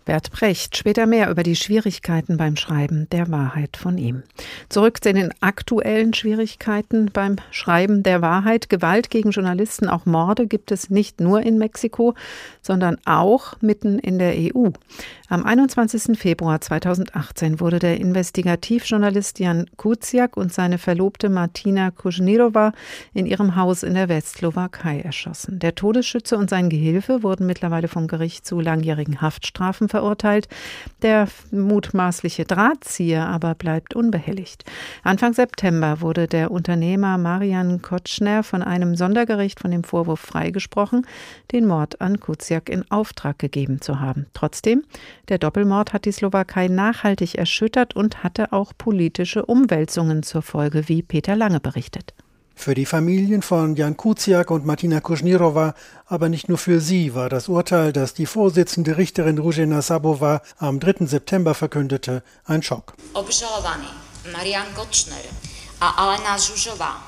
Bert Brecht, später mehr über die Schwierigkeiten beim Schreiben der Wahrheit von ihm. Zurück zu den aktuellen Schwierigkeiten beim Schreiben der Wahrheit. Gewalt gegen Journalisten, auch Morde gibt es nicht nur in Mexiko, sondern auch mitten in der EU. Am 21. Februar 2018 wurde der Investigativjournalist Jan Kuciak und seine Verlobte Martina Kuznirova in ihrem Haus in der Westslowakei erschossen. Der Todesschütze und sein Gehilfe wurden mittlerweile vom Gericht zu langjährigen Haftstrafen verurteilt. Der mutmaßliche Drahtzieher aber bleibt unbehelligt. Anfang September wurde der Unternehmer Marian Kotschner von einem Sondergericht von dem Vorwurf freigesprochen, den Mord an Kuciak in Auftrag gegeben zu haben. Trotzdem der Doppelmord hat die Slowakei nachhaltig erschüttert und hatte auch politische Umwälzungen zur Folge, wie Peter Lange berichtet. Für die Familien von Jan Kuciak und Martina Kuschnirova, aber nicht nur für sie, war das Urteil, das die Vorsitzende Richterin Ruzena Sabova am 3. September verkündete, ein Schock.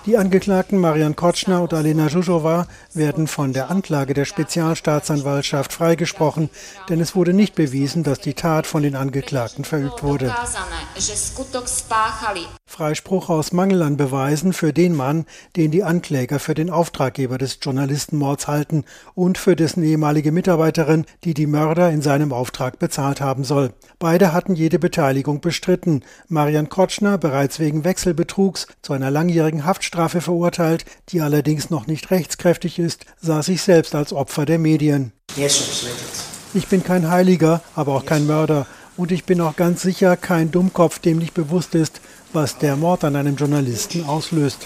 Die Angeklagten Marian Kotschner und Alena Zhuzhova werden von der Anklage der Spezialstaatsanwaltschaft freigesprochen, denn es wurde nicht bewiesen, dass die Tat von den Angeklagten verübt wurde. Freispruch aus Mangel an Beweisen für den Mann, den die Ankläger für den Auftraggeber des Journalistenmords halten und für dessen ehemalige Mitarbeiterin, die die Mörder in seinem Auftrag bezahlt haben soll. Beide hatten jede Beteiligung bestritten. Marian Kotschner bereits wegen Wechselbetrugs zu einer langjährigen Haftstrafe verurteilt, die allerdings noch nicht rechtskräftig ist, sah sich selbst als Opfer der Medien. Ich bin kein Heiliger, aber auch kein Mörder. Und ich bin auch ganz sicher kein Dummkopf, dem nicht bewusst ist, was der Mord an einem Journalisten auslöst.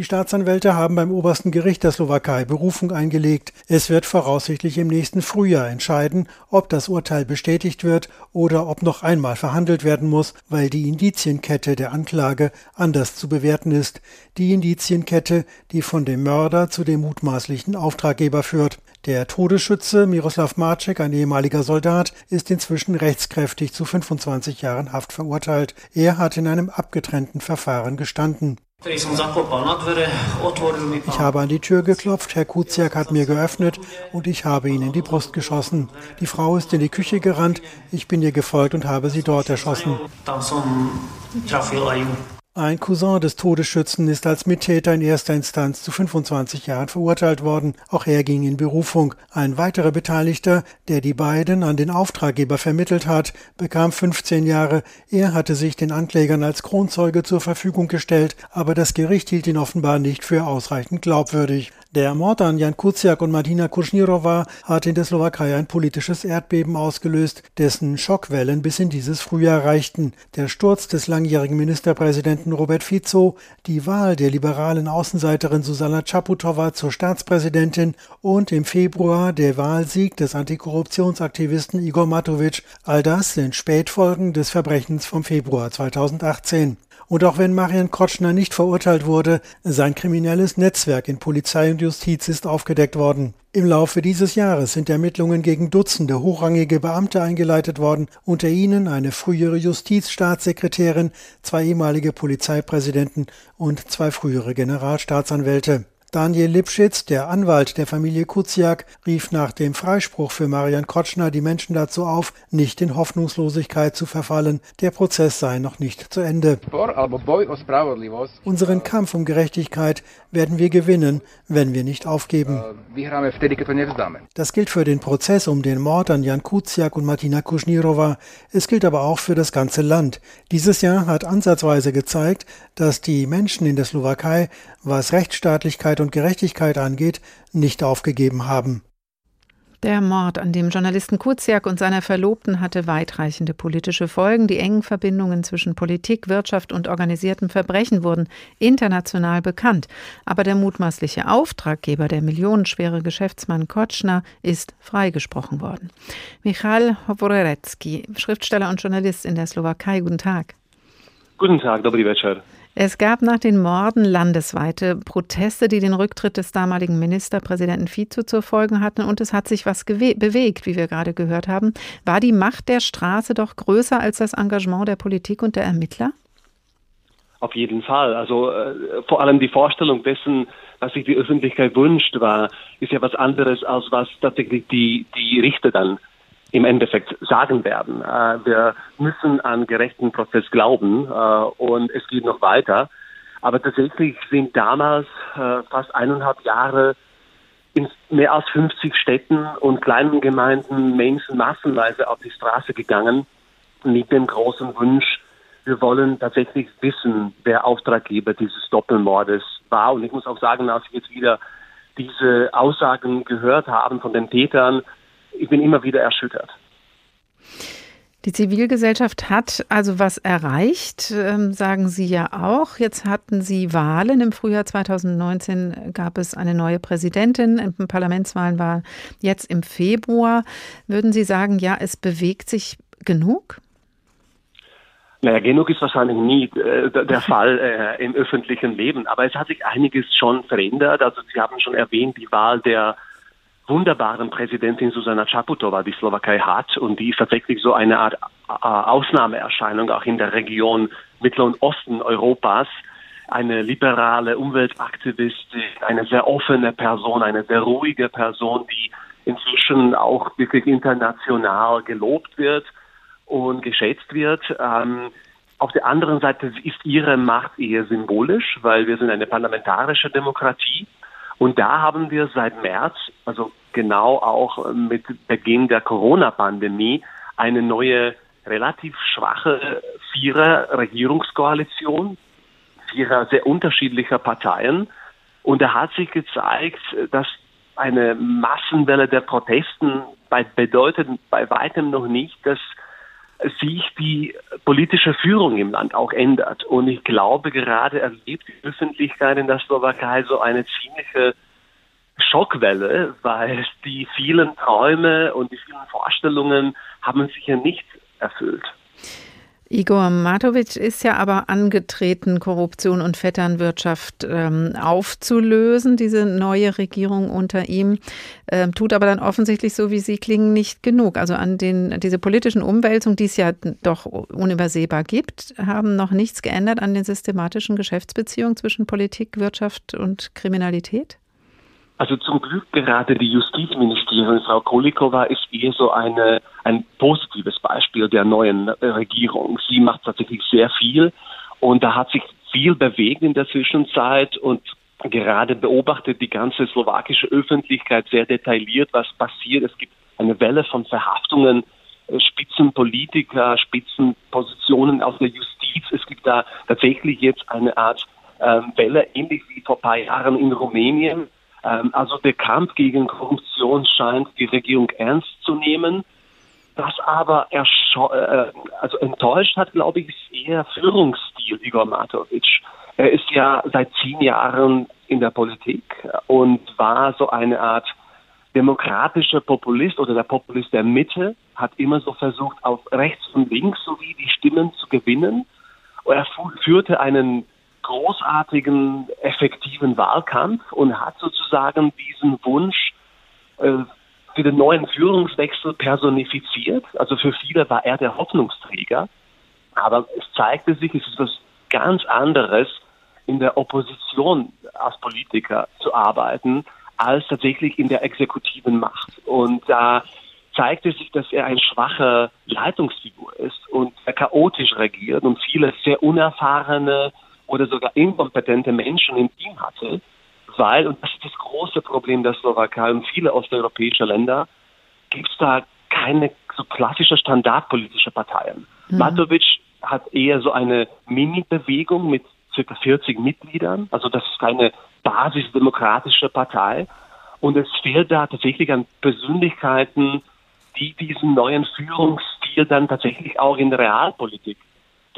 Die Staatsanwälte haben beim obersten Gericht der Slowakei Berufung eingelegt. Es wird voraussichtlich im nächsten Frühjahr entscheiden, ob das Urteil bestätigt wird oder ob noch einmal verhandelt werden muss, weil die Indizienkette der Anklage anders zu bewerten ist. Die Indizienkette, die von dem Mörder zu dem mutmaßlichen Auftraggeber führt. Der Todesschütze Miroslav Marcek, ein ehemaliger Soldat, ist inzwischen rechtskräftig zu 25 Jahren Haft verurteilt. Er hat in einem abgetrennten Verfahren gestanden. Ich habe an die Tür geklopft, Herr Kuziak hat mir geöffnet und ich habe ihn in die Brust geschossen. Die Frau ist in die Küche gerannt, ich bin ihr gefolgt und habe sie dort erschossen. Ein Cousin des Todesschützen ist als Mittäter in erster Instanz zu 25 Jahren verurteilt worden. Auch er ging in Berufung. Ein weiterer Beteiligter, der die beiden an den Auftraggeber vermittelt hat, bekam 15 Jahre. Er hatte sich den Anklägern als Kronzeuge zur Verfügung gestellt, aber das Gericht hielt ihn offenbar nicht für ausreichend glaubwürdig. Der Mord an Jan Kuciak und Martina Kuschnirova hat in der Slowakei ein politisches Erdbeben ausgelöst, dessen Schockwellen bis in dieses Frühjahr reichten. Der Sturz des langjährigen Ministerpräsidenten Robert Fico, die Wahl der liberalen Außenseiterin Susanna Čaputová zur Staatspräsidentin und im Februar der Wahlsieg des Antikorruptionsaktivisten Igor Matovic, all das sind Spätfolgen des Verbrechens vom Februar 2018. Und auch wenn Marian Kotschner nicht verurteilt wurde, sein kriminelles Netzwerk in Polizei und Justiz ist aufgedeckt worden. Im Laufe dieses Jahres sind Ermittlungen gegen Dutzende hochrangige Beamte eingeleitet worden, unter ihnen eine frühere Justizstaatssekretärin, zwei ehemalige Polizeipräsidenten und zwei frühere Generalstaatsanwälte. Daniel Lipschitz, der Anwalt der Familie Kuziak, rief nach dem Freispruch für Marian Kotschner die Menschen dazu auf, nicht in Hoffnungslosigkeit zu verfallen. Der Prozess sei noch nicht zu Ende. Unseren Kampf um Gerechtigkeit werden wir gewinnen, wenn wir nicht aufgeben. Das gilt für den Prozess um den Mord an Jan Kuciak und Martina Kuschnirova. Es gilt aber auch für das ganze Land. Dieses Jahr hat ansatzweise gezeigt, dass die Menschen in der Slowakei, was Rechtsstaatlichkeit und Gerechtigkeit angeht, nicht aufgegeben haben. Der Mord an dem Journalisten Kuziak und seiner Verlobten hatte weitreichende politische Folgen. Die engen Verbindungen zwischen Politik, Wirtschaft und organisiertem Verbrechen wurden international bekannt. Aber der mutmaßliche Auftraggeber, der millionenschwere Geschäftsmann Kotschner, ist freigesprochen worden. Michal Hovorerecki, Schriftsteller und Journalist in der Slowakei. Guten Tag. Guten Tag, dobrý večer. Es gab nach den Morden landesweite Proteste, die den Rücktritt des damaligen Ministerpräsidenten Fico zur Folge hatten. Und es hat sich was bewegt, wie wir gerade gehört haben. War die Macht der Straße doch größer als das Engagement der Politik und der Ermittler? Auf jeden Fall. Also äh, vor allem die Vorstellung dessen, was sich die Öffentlichkeit wünscht, war, ist ja was anderes, als was tatsächlich die, die Richter dann im Endeffekt sagen werden. Äh, wir müssen an gerechten Prozess glauben äh, und es geht noch weiter. Aber tatsächlich sind damals äh, fast eineinhalb Jahre in mehr als 50 Städten und kleinen Gemeinden Menschen massenweise auf die Straße gegangen mit dem großen Wunsch, wir wollen tatsächlich wissen, wer Auftraggeber dieses Doppelmordes war. Und ich muss auch sagen, als ich jetzt wieder diese Aussagen gehört haben von den Tätern, ich bin immer wieder erschüttert. Die Zivilgesellschaft hat also was erreicht, ähm, sagen Sie ja auch. Jetzt hatten Sie Wahlen. Im Frühjahr 2019 gab es eine neue Präsidentin. Parlamentswahlen war jetzt im Februar. Würden Sie sagen, ja, es bewegt sich genug? Naja, genug ist wahrscheinlich nie äh, der Fall äh, im öffentlichen Leben, aber es hat sich einiges schon verändert. Also Sie haben schon erwähnt, die Wahl der wunderbaren Präsidentin Susanna Čaputová die Slowakei hat und die ist tatsächlich so eine Art äh, Ausnahmeerscheinung auch in der Region und Osten Europas. Eine liberale Umweltaktivistin, eine sehr offene Person, eine sehr ruhige Person, die inzwischen auch wirklich international gelobt wird und geschätzt wird. Ähm, auf der anderen Seite ist ihre Macht eher symbolisch, weil wir sind eine parlamentarische Demokratie. Und da haben wir seit März, also genau auch mit Beginn der Corona-Pandemie, eine neue, relativ schwache Vierer-Regierungskoalition, vierer sehr unterschiedlicher Parteien. Und da hat sich gezeigt, dass eine Massenwelle der Protesten bei, bedeutet bei weitem noch nicht, dass sich die politische Führung im Land auch ändert. Und ich glaube, gerade erlebt die Öffentlichkeit in der Slowakei so eine ziemliche Schockwelle, weil die vielen Träume und die vielen Vorstellungen haben sich ja nicht erfüllt. Igor Matovic ist ja aber angetreten, Korruption und Vetternwirtschaft ähm, aufzulösen, diese neue Regierung unter ihm, ähm, tut aber dann offensichtlich so, wie Sie klingen, nicht genug. Also an den, diese politischen Umwälzungen, die es ja doch unübersehbar gibt, haben noch nichts geändert an den systematischen Geschäftsbeziehungen zwischen Politik, Wirtschaft und Kriminalität? Also zum Glück gerade die Justizministerin Frau Kolikova ist eher so eine, ein positives Beispiel der neuen Regierung. Sie macht tatsächlich sehr viel und da hat sich viel bewegt in der Zwischenzeit und gerade beobachtet die ganze slowakische Öffentlichkeit sehr detailliert, was passiert. Es gibt eine Welle von Verhaftungen, äh, Spitzenpolitiker, Spitzenpositionen aus der Justiz. Es gibt da tatsächlich jetzt eine Art äh, Welle, ähnlich wie vor ein paar Jahren in Rumänien ähm, also der Kampf gegen Korruption scheint die Regierung ernst zu nehmen. Was aber äh, also enttäuscht hat, glaube ich, ist eher Führungsstil Igor Matovic. Er ist ja seit zehn Jahren in der Politik und war so eine Art demokratischer Populist oder der Populist der Mitte, hat immer so versucht, auf rechts und links sowie die Stimmen zu gewinnen. Er führte einen großartigen, effektiven Wahlkampf und hat sozusagen diesen Wunsch äh, für den neuen Führungswechsel personifiziert. Also für viele war er der Hoffnungsträger. Aber es zeigte sich, es ist etwas ganz anderes, in der Opposition als Politiker zu arbeiten, als tatsächlich in der exekutiven Macht. Und da zeigte sich, dass er ein schwacher Leitungsfigur ist und chaotisch regiert und viele sehr unerfahrene oder sogar inkompetente Menschen im Team hatte, weil, und das ist das große Problem der Slowakei und viele osteuropäische Länder, gibt es da keine so klassische standardpolitische Parteien. Mhm. Matovic hat eher so eine Mini-Bewegung mit circa 40 Mitgliedern, also das ist keine basisdemokratische Partei. Und es fehlt da tatsächlich an Persönlichkeiten, die diesen neuen Führungsstil dann tatsächlich auch in der Realpolitik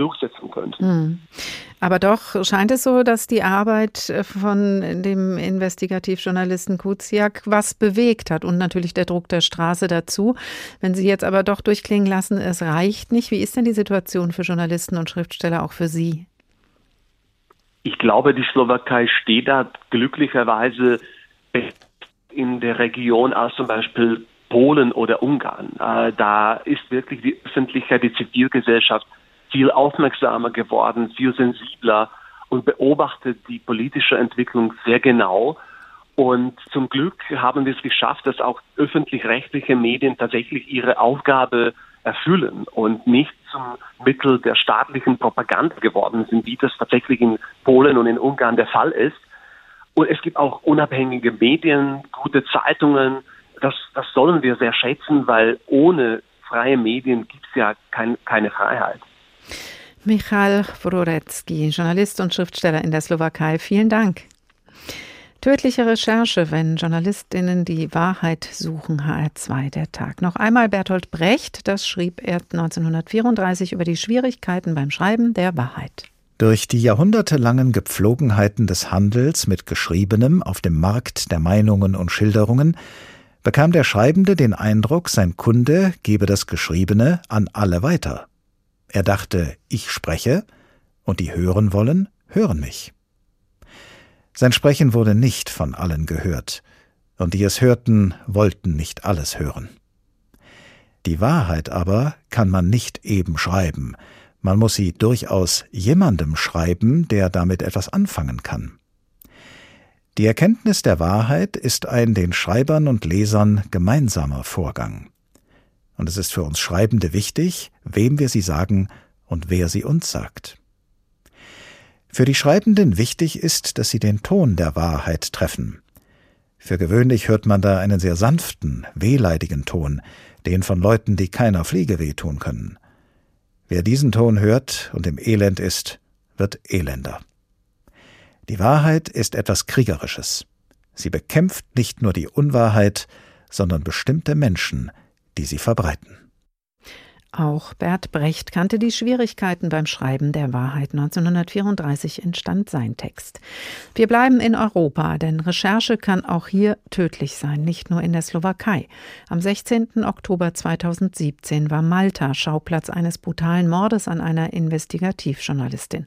durchsetzen könnte. Hm. Aber doch scheint es so, dass die Arbeit von dem Investigativjournalisten Kuziak was bewegt hat und natürlich der Druck der Straße dazu. Wenn Sie jetzt aber doch durchklingen lassen, es reicht nicht. Wie ist denn die Situation für Journalisten und Schriftsteller auch für Sie? Ich glaube, die Slowakei steht da glücklicherweise in der Region als zum Beispiel Polen oder Ungarn. Äh, da ist wirklich die Öffentlichkeit, die Zivilgesellschaft viel aufmerksamer geworden, viel sensibler und beobachtet die politische Entwicklung sehr genau. Und zum Glück haben wir es geschafft, dass auch öffentlich-rechtliche Medien tatsächlich ihre Aufgabe erfüllen und nicht zum Mittel der staatlichen Propaganda geworden sind, wie das tatsächlich in Polen und in Ungarn der Fall ist. Und es gibt auch unabhängige Medien, gute Zeitungen. Das, das sollen wir sehr schätzen, weil ohne freie Medien gibt es ja kein, keine Freiheit. Michal Wrorecki, Journalist und Schriftsteller in der Slowakei, vielen Dank. Tödliche Recherche, wenn Journalistinnen die Wahrheit suchen, HR2 der Tag. Noch einmal Bertolt Brecht, das schrieb er 1934 über die Schwierigkeiten beim Schreiben der Wahrheit. Durch die jahrhundertelangen Gepflogenheiten des Handels mit Geschriebenem auf dem Markt der Meinungen und Schilderungen bekam der Schreibende den Eindruck, sein Kunde gebe das Geschriebene an alle weiter. Er dachte, ich spreche, und die hören wollen, hören mich. Sein Sprechen wurde nicht von allen gehört, und die es hörten, wollten nicht alles hören. Die Wahrheit aber kann man nicht eben schreiben, man muss sie durchaus jemandem schreiben, der damit etwas anfangen kann. Die Erkenntnis der Wahrheit ist ein den Schreibern und Lesern gemeinsamer Vorgang und es ist für uns Schreibende wichtig, wem wir sie sagen und wer sie uns sagt. Für die Schreibenden wichtig ist, dass sie den Ton der Wahrheit treffen. Für gewöhnlich hört man da einen sehr sanften, wehleidigen Ton, den von Leuten, die keiner Fliege wehtun können. Wer diesen Ton hört und im Elend ist, wird elender. Die Wahrheit ist etwas Kriegerisches. Sie bekämpft nicht nur die Unwahrheit, sondern bestimmte Menschen, die sie verbreiten. Auch Bert Brecht kannte die Schwierigkeiten beim Schreiben der Wahrheit. 1934 entstand sein Text. Wir bleiben in Europa, denn Recherche kann auch hier tödlich sein, nicht nur in der Slowakei. Am 16. Oktober 2017 war Malta Schauplatz eines brutalen Mordes an einer Investigativjournalistin.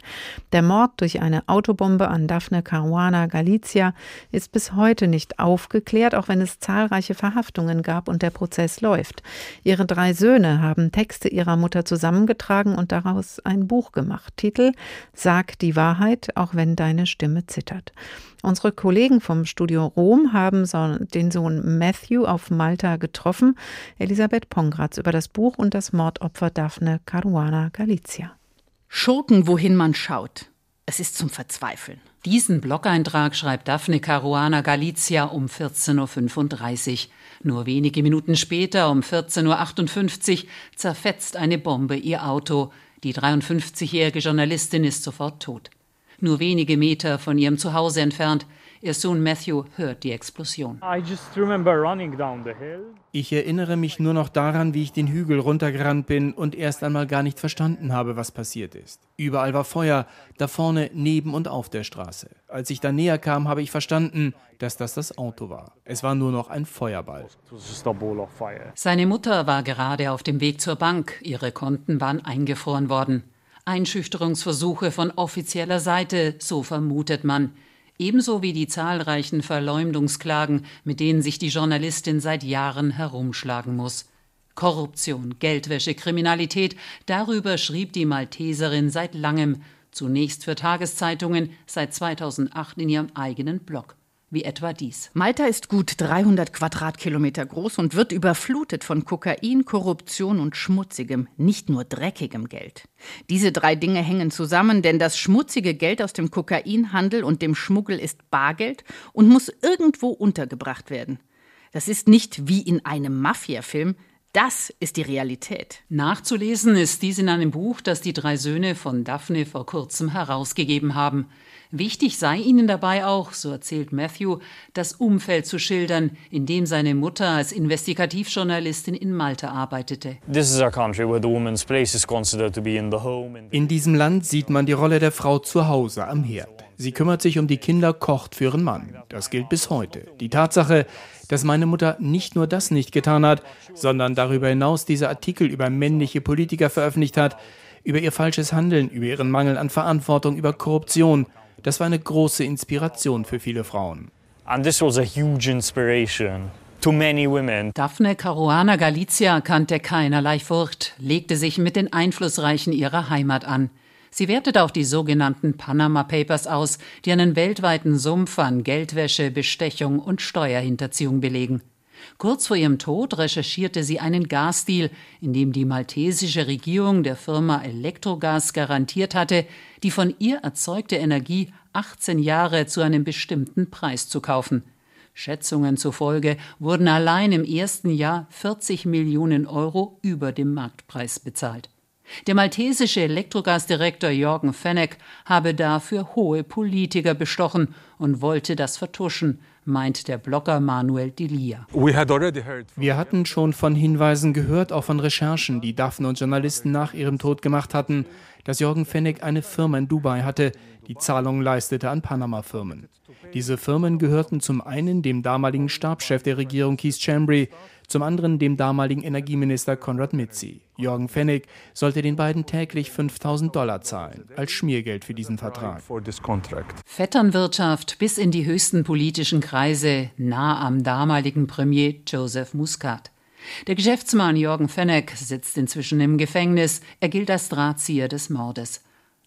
Der Mord durch eine Autobombe an Daphne Caruana Galizia ist bis heute nicht aufgeklärt, auch wenn es zahlreiche Verhaftungen gab und der Prozess läuft. Ihre drei Söhne haben Texte Texte ihrer Mutter zusammengetragen und daraus ein Buch gemacht. Titel Sag die Wahrheit, auch wenn deine Stimme zittert. Unsere Kollegen vom Studio Rom haben den Sohn Matthew auf Malta getroffen. Elisabeth Pongratz über das Buch und das Mordopfer Daphne Caruana Galizia. Schurken, wohin man schaut. Es ist zum Verzweifeln. Diesen Blog-Eintrag schreibt Daphne Caruana Galizia um 14.35 Uhr. Nur wenige Minuten später, um 14.58 Uhr, zerfetzt eine Bombe ihr Auto. Die 53-jährige Journalistin ist sofort tot. Nur wenige Meter von ihrem Zuhause entfernt Ihr Sohn Matthew hört die Explosion. Ich erinnere mich nur noch daran, wie ich den Hügel runtergerannt bin und erst einmal gar nicht verstanden habe, was passiert ist. Überall war Feuer, da vorne neben und auf der Straße. Als ich da näher kam, habe ich verstanden, dass das das Auto war. Es war nur noch ein Feuerball. Seine Mutter war gerade auf dem Weg zur Bank. Ihre Konten waren eingefroren worden. Einschüchterungsversuche von offizieller Seite, so vermutet man ebenso wie die zahlreichen Verleumdungsklagen, mit denen sich die Journalistin seit Jahren herumschlagen muss. Korruption, Geldwäsche, Kriminalität, darüber schrieb die Malteserin seit langem, zunächst für Tageszeitungen, seit 2008 in ihrem eigenen Blog wie etwa dies. Malta ist gut 300 Quadratkilometer groß und wird überflutet von Kokain, Korruption und schmutzigem, nicht nur dreckigem Geld. Diese drei Dinge hängen zusammen, denn das schmutzige Geld aus dem Kokainhandel und dem Schmuggel ist Bargeld und muss irgendwo untergebracht werden. Das ist nicht wie in einem Mafiafilm, das ist die Realität. Nachzulesen ist dies in einem Buch, das die drei Söhne von Daphne vor kurzem herausgegeben haben. Wichtig sei ihnen dabei auch, so erzählt Matthew, das Umfeld zu schildern, in dem seine Mutter als Investigativjournalistin in Malta arbeitete. In diesem Land sieht man die Rolle der Frau zu Hause am Herd. Sie kümmert sich um die Kinder, kocht für ihren Mann. Das gilt bis heute. Die Tatsache, dass meine Mutter nicht nur das nicht getan hat, sondern darüber hinaus diese Artikel über männliche Politiker veröffentlicht hat, über ihr falsches Handeln, über ihren Mangel an Verantwortung, über Korruption, das war eine große Inspiration für viele Frauen. And this was a huge inspiration. Daphne Caruana Galizia kannte keinerlei Furcht, legte sich mit den Einflussreichen ihrer Heimat an. Sie wertet auch die sogenannten Panama Papers aus, die einen weltweiten Sumpf an Geldwäsche, Bestechung und Steuerhinterziehung belegen. Kurz vor ihrem Tod recherchierte sie einen Gasdeal, in dem die maltesische Regierung der Firma Elektrogas garantiert hatte, die von ihr erzeugte Energie 18 Jahre zu einem bestimmten Preis zu kaufen. Schätzungen zufolge wurden allein im ersten Jahr 40 Millionen Euro über dem Marktpreis bezahlt. Der maltesische Elektrogasdirektor Jorgen Fenneck habe dafür hohe Politiker bestochen und wollte das vertuschen, meint der Blogger Manuel Delia. Wir hatten schon von Hinweisen gehört, auch von Recherchen, die Daphne und Journalisten nach ihrem Tod gemacht hatten, dass Jorgen Fennig eine Firma in Dubai hatte, die Zahlungen leistete an Panama-Firmen. Diese Firmen gehörten zum einen dem damaligen Stabschef der Regierung Keith Chambry, zum anderen dem damaligen Energieminister Konrad Mitzi. Jorgen Fennig sollte den beiden täglich 5000 Dollar zahlen, als Schmiergeld für diesen Vertrag. Vetternwirtschaft bis in die höchsten politischen Kreise, nah am damaligen Premier Joseph Muscat. Der Geschäftsmann Jorgen Fenneck sitzt inzwischen im Gefängnis. Er gilt als Drahtzieher des Mordes.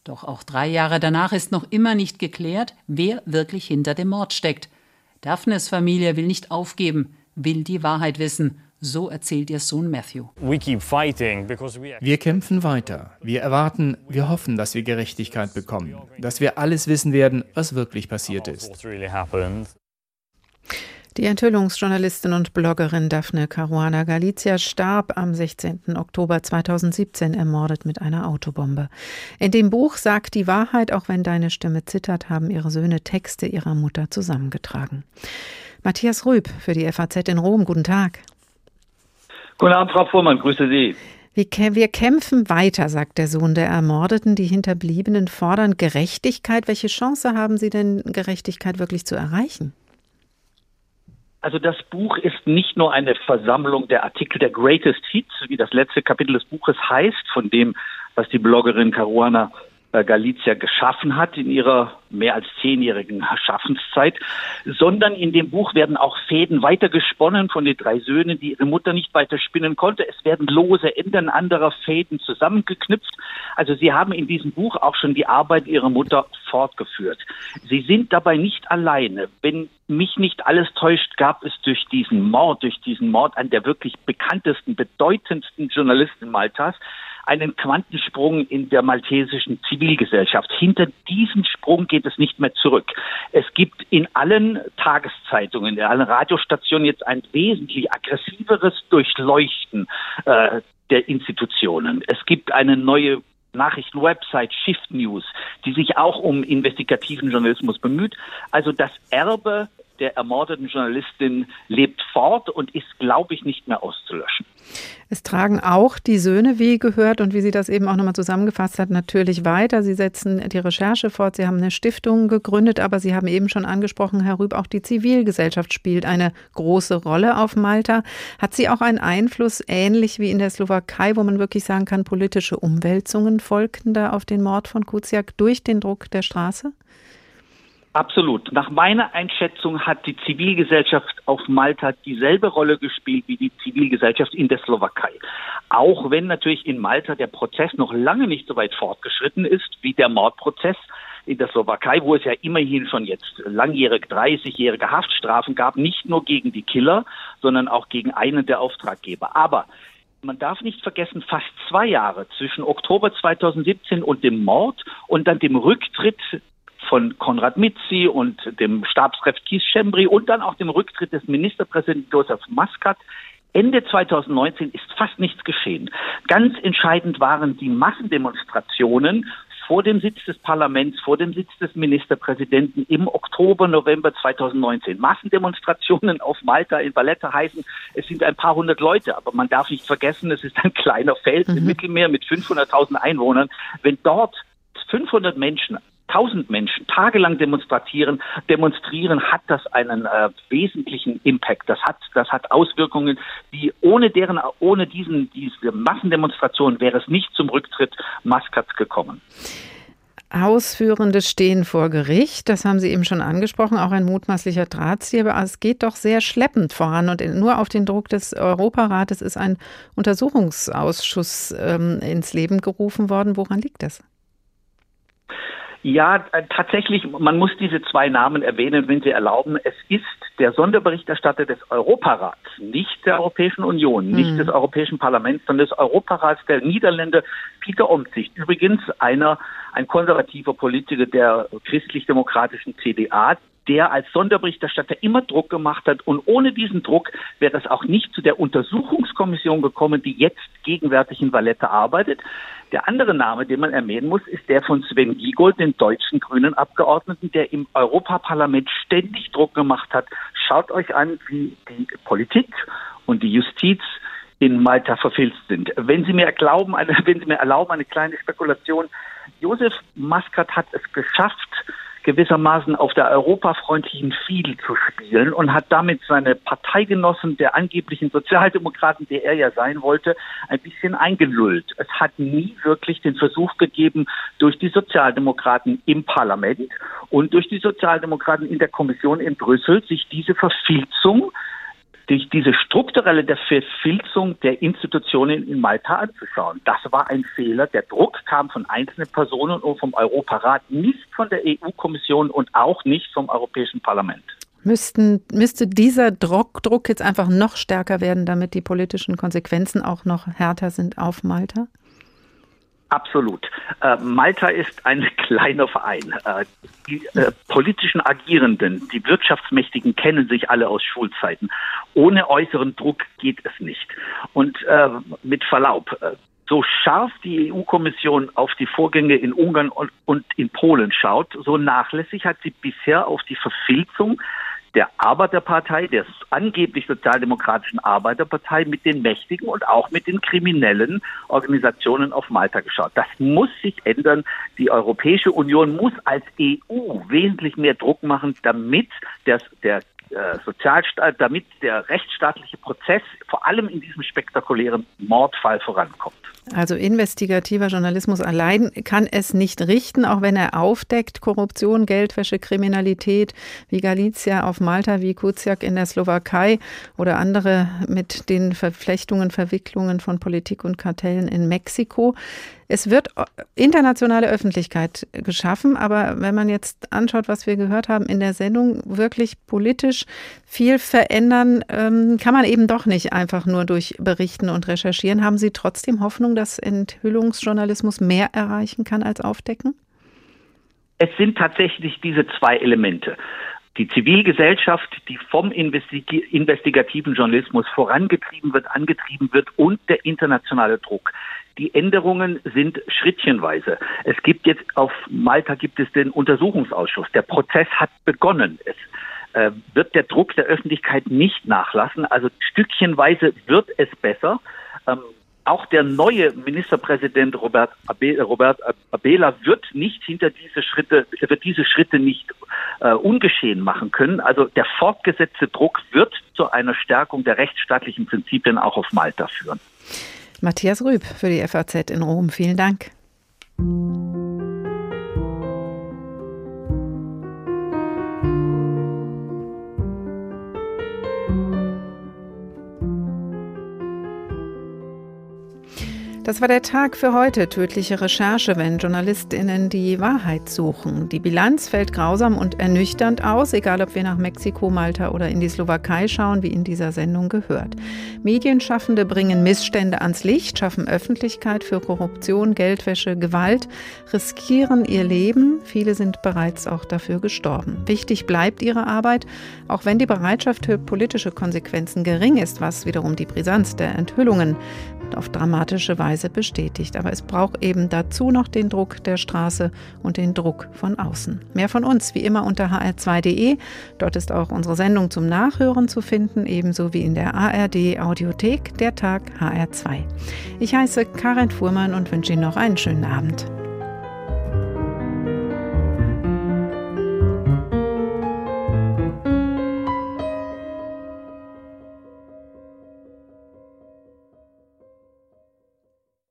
Doch auch drei Jahre danach ist noch immer nicht geklärt, wer wirklich hinter dem Mord steckt. Daphnes Familie will nicht aufgeben, will die Wahrheit wissen. So erzählt ihr Sohn Matthew. Wir kämpfen weiter. Wir erwarten, wir hoffen, dass wir Gerechtigkeit bekommen, dass wir alles wissen werden, was wirklich passiert ist. Die Enthüllungsjournalistin und Bloggerin Daphne Caruana Galizia starb am 16. Oktober 2017 ermordet mit einer Autobombe. In dem Buch Sagt die Wahrheit, auch wenn deine Stimme zittert, haben ihre Söhne Texte ihrer Mutter zusammengetragen. Matthias Rüb für die FAZ in Rom. Guten Tag. Guten Abend, Frau Fuhrmann. Grüße Sie. Wir kämpfen weiter, sagt der Sohn der Ermordeten. Die Hinterbliebenen fordern Gerechtigkeit. Welche Chance haben Sie denn, Gerechtigkeit wirklich zu erreichen? Also das Buch ist nicht nur eine Versammlung der Artikel der Greatest Hits, wie das letzte Kapitel des Buches heißt, von dem, was die Bloggerin Caruana Galizia geschaffen hat in ihrer mehr als zehnjährigen Schaffenszeit, sondern in dem Buch werden auch Fäden weitergesponnen von den drei Söhnen, die ihre Mutter nicht weiter spinnen konnte. Es werden lose Enden anderer Fäden zusammengeknüpft. Also sie haben in diesem Buch auch schon die Arbeit ihrer Mutter fortgeführt. Sie sind dabei nicht alleine. Wenn mich nicht alles täuscht, gab es durch diesen Mord, durch diesen Mord an der wirklich bekanntesten, bedeutendsten Journalistin Maltas, einen Quantensprung in der maltesischen Zivilgesellschaft. Hinter diesem Sprung geht es nicht mehr zurück. Es gibt in allen Tageszeitungen, in allen Radiostationen jetzt ein wesentlich aggressiveres Durchleuchten äh, der Institutionen. Es gibt eine neue Nachrichtenwebsite Shift News, die sich auch um investigativen Journalismus bemüht. Also das Erbe der ermordeten Journalistin lebt fort und ist, glaube ich, nicht mehr auszulöschen. Es tragen auch die Söhne, wie gehört und wie sie das eben auch nochmal zusammengefasst hat, natürlich weiter. Sie setzen die Recherche fort. Sie haben eine Stiftung gegründet, aber Sie haben eben schon angesprochen, Herr Rüb, auch die Zivilgesellschaft spielt eine große Rolle auf Malta. Hat sie auch einen Einfluss, ähnlich wie in der Slowakei, wo man wirklich sagen kann, politische Umwälzungen folgten da auf den Mord von Kuciak durch den Druck der Straße? Absolut. Nach meiner Einschätzung hat die Zivilgesellschaft auf Malta dieselbe Rolle gespielt wie die Zivilgesellschaft in der Slowakei. Auch wenn natürlich in Malta der Prozess noch lange nicht so weit fortgeschritten ist wie der Mordprozess in der Slowakei, wo es ja immerhin schon jetzt langjährige, 30-jährige Haftstrafen gab, nicht nur gegen die Killer, sondern auch gegen einen der Auftraggeber. Aber man darf nicht vergessen, fast zwei Jahre zwischen Oktober 2017 und dem Mord und dann dem Rücktritt von Konrad Mitzi und dem Stabschef Kies Schembri und dann auch dem Rücktritt des Ministerpräsidenten Josef Muscat Ende 2019 ist fast nichts geschehen. Ganz entscheidend waren die Massendemonstrationen vor dem Sitz des Parlaments, vor dem Sitz des Ministerpräsidenten im Oktober, November 2019. Massendemonstrationen auf Malta in Valletta heißen, es sind ein paar hundert Leute, aber man darf nicht vergessen, es ist ein kleiner Feld mhm. im Mittelmeer mit 500.000 Einwohnern. Wenn dort 500 Menschen 1000 Menschen tagelang demonstrieren, demonstrieren, hat das einen äh, wesentlichen Impact. Das hat, das hat Auswirkungen, die ohne deren, ohne diesen, diese Massendemonstration wäre es nicht zum Rücktritt Maskats gekommen. Ausführende stehen vor Gericht, das haben Sie eben schon angesprochen, auch ein mutmaßlicher Drahtzieher, aber es geht doch sehr schleppend voran und nur auf den Druck des Europarates ist ein Untersuchungsausschuss ähm, ins Leben gerufen worden. Woran liegt das? Ja, äh, tatsächlich, man muss diese zwei Namen erwähnen, wenn Sie erlauben. Es ist der Sonderberichterstatter des Europarats, nicht der Europäischen Union, nicht mhm. des Europäischen Parlaments, sondern des Europarats der Niederländer, Peter Omtzigt. Übrigens einer, ein konservativer Politiker der christlich-demokratischen CDA, der als Sonderberichterstatter immer Druck gemacht hat. Und ohne diesen Druck wäre das auch nicht zu der Untersuchungskommission gekommen, die jetzt gegenwärtig in Valletta arbeitet. Der andere Name, den man erwähnen muss, ist der von Sven Giegold, den deutschen grünen Abgeordneten, der im Europaparlament ständig Druck gemacht hat. Schaut euch an, wie die Politik und die Justiz in Malta verfilzt sind. Wenn Sie mir glauben, wenn Sie mir erlauben, eine kleine Spekulation. Josef Maskat hat es geschafft, gewissermaßen auf der europafreundlichen Fiedel zu spielen und hat damit seine Parteigenossen der angeblichen Sozialdemokraten, der er ja sein wollte, ein bisschen eingelullt. Es hat nie wirklich den Versuch gegeben, durch die Sozialdemokraten im Parlament und durch die Sozialdemokraten in der Kommission in Brüssel sich diese Verfilzung durch diese strukturelle Verfilzung der Institutionen in Malta anzuschauen. Das war ein Fehler. Der Druck kam von einzelnen Personen und vom Europarat, nicht von der EU-Kommission und auch nicht vom Europäischen Parlament. Müssten, müsste dieser Druck, Druck jetzt einfach noch stärker werden, damit die politischen Konsequenzen auch noch härter sind auf Malta? Absolut. Äh, Malta ist ein kleiner Verein. Äh, die äh, politischen Agierenden, die Wirtschaftsmächtigen kennen sich alle aus Schulzeiten. Ohne äußeren Druck geht es nicht. Und äh, mit Verlaub, äh, so scharf die EU-Kommission auf die Vorgänge in Ungarn und, in Polen schaut, so nachlässig hat sie bisher auf die Verfilzung der Arbeiterpartei, der angeblich sozialdemokratischen Arbeiterpartei mit den mächtigen und auch mit den kriminellen Organisationen auf Malta geschaut. Das muss sich ändern. Die Europäische Union muss als EU wesentlich mehr Druck machen, damit der, der äh, Sozialstaat, damit der rechtsstaatliche Prozess vor allem in diesem spektakulären Mordfall vorankommt. Also investigativer Journalismus allein kann es nicht richten, auch wenn er aufdeckt Korruption, Geldwäsche, Kriminalität wie Galizia auf Malta, wie Kuciak in der Slowakei oder andere mit den Verflechtungen, Verwicklungen von Politik und Kartellen in Mexiko. Es wird internationale Öffentlichkeit geschaffen, aber wenn man jetzt anschaut, was wir gehört haben in der Sendung, wirklich politisch viel verändern ähm, kann man eben doch nicht einfach nur durch Berichten und Recherchieren. Haben Sie trotzdem Hoffnung, dass Enthüllungsjournalismus mehr erreichen kann als Aufdecken? Es sind tatsächlich diese zwei Elemente die Zivilgesellschaft, die vom investigativen Journalismus vorangetrieben wird, angetrieben wird und der internationale Druck. Die Änderungen sind schrittchenweise. Es gibt jetzt auf Malta gibt es den Untersuchungsausschuss. Der Prozess hat begonnen. Es äh, wird der Druck der Öffentlichkeit nicht nachlassen. Also stückchenweise wird es besser. Ähm, auch der neue Ministerpräsident Robert, Abe, Robert Abela wird nicht hinter diese Schritte, wird diese Schritte nicht äh, ungeschehen machen können. Also der fortgesetzte Druck wird zu einer Stärkung der rechtsstaatlichen Prinzipien auch auf Malta führen. Matthias Rüb für die FAZ in Rom. Vielen Dank. Das war der Tag für heute. Tödliche Recherche, wenn JournalistInnen die Wahrheit suchen. Die Bilanz fällt grausam und ernüchternd aus, egal ob wir nach Mexiko, Malta oder in die Slowakei schauen, wie in dieser Sendung gehört. Medienschaffende bringen Missstände ans Licht, schaffen Öffentlichkeit für Korruption, Geldwäsche, Gewalt, riskieren ihr Leben. Viele sind bereits auch dafür gestorben. Wichtig bleibt ihre Arbeit, auch wenn die Bereitschaft für politische Konsequenzen gering ist, was wiederum die Brisanz der Enthüllungen auf dramatische Weise bestätigt. Aber es braucht eben dazu noch den Druck der Straße und den Druck von außen. Mehr von uns wie immer unter hr2.de. Dort ist auch unsere Sendung zum Nachhören zu finden, ebenso wie in der ARD Audiothek der Tag HR2. Ich heiße Karin Fuhrmann und wünsche Ihnen noch einen schönen Abend.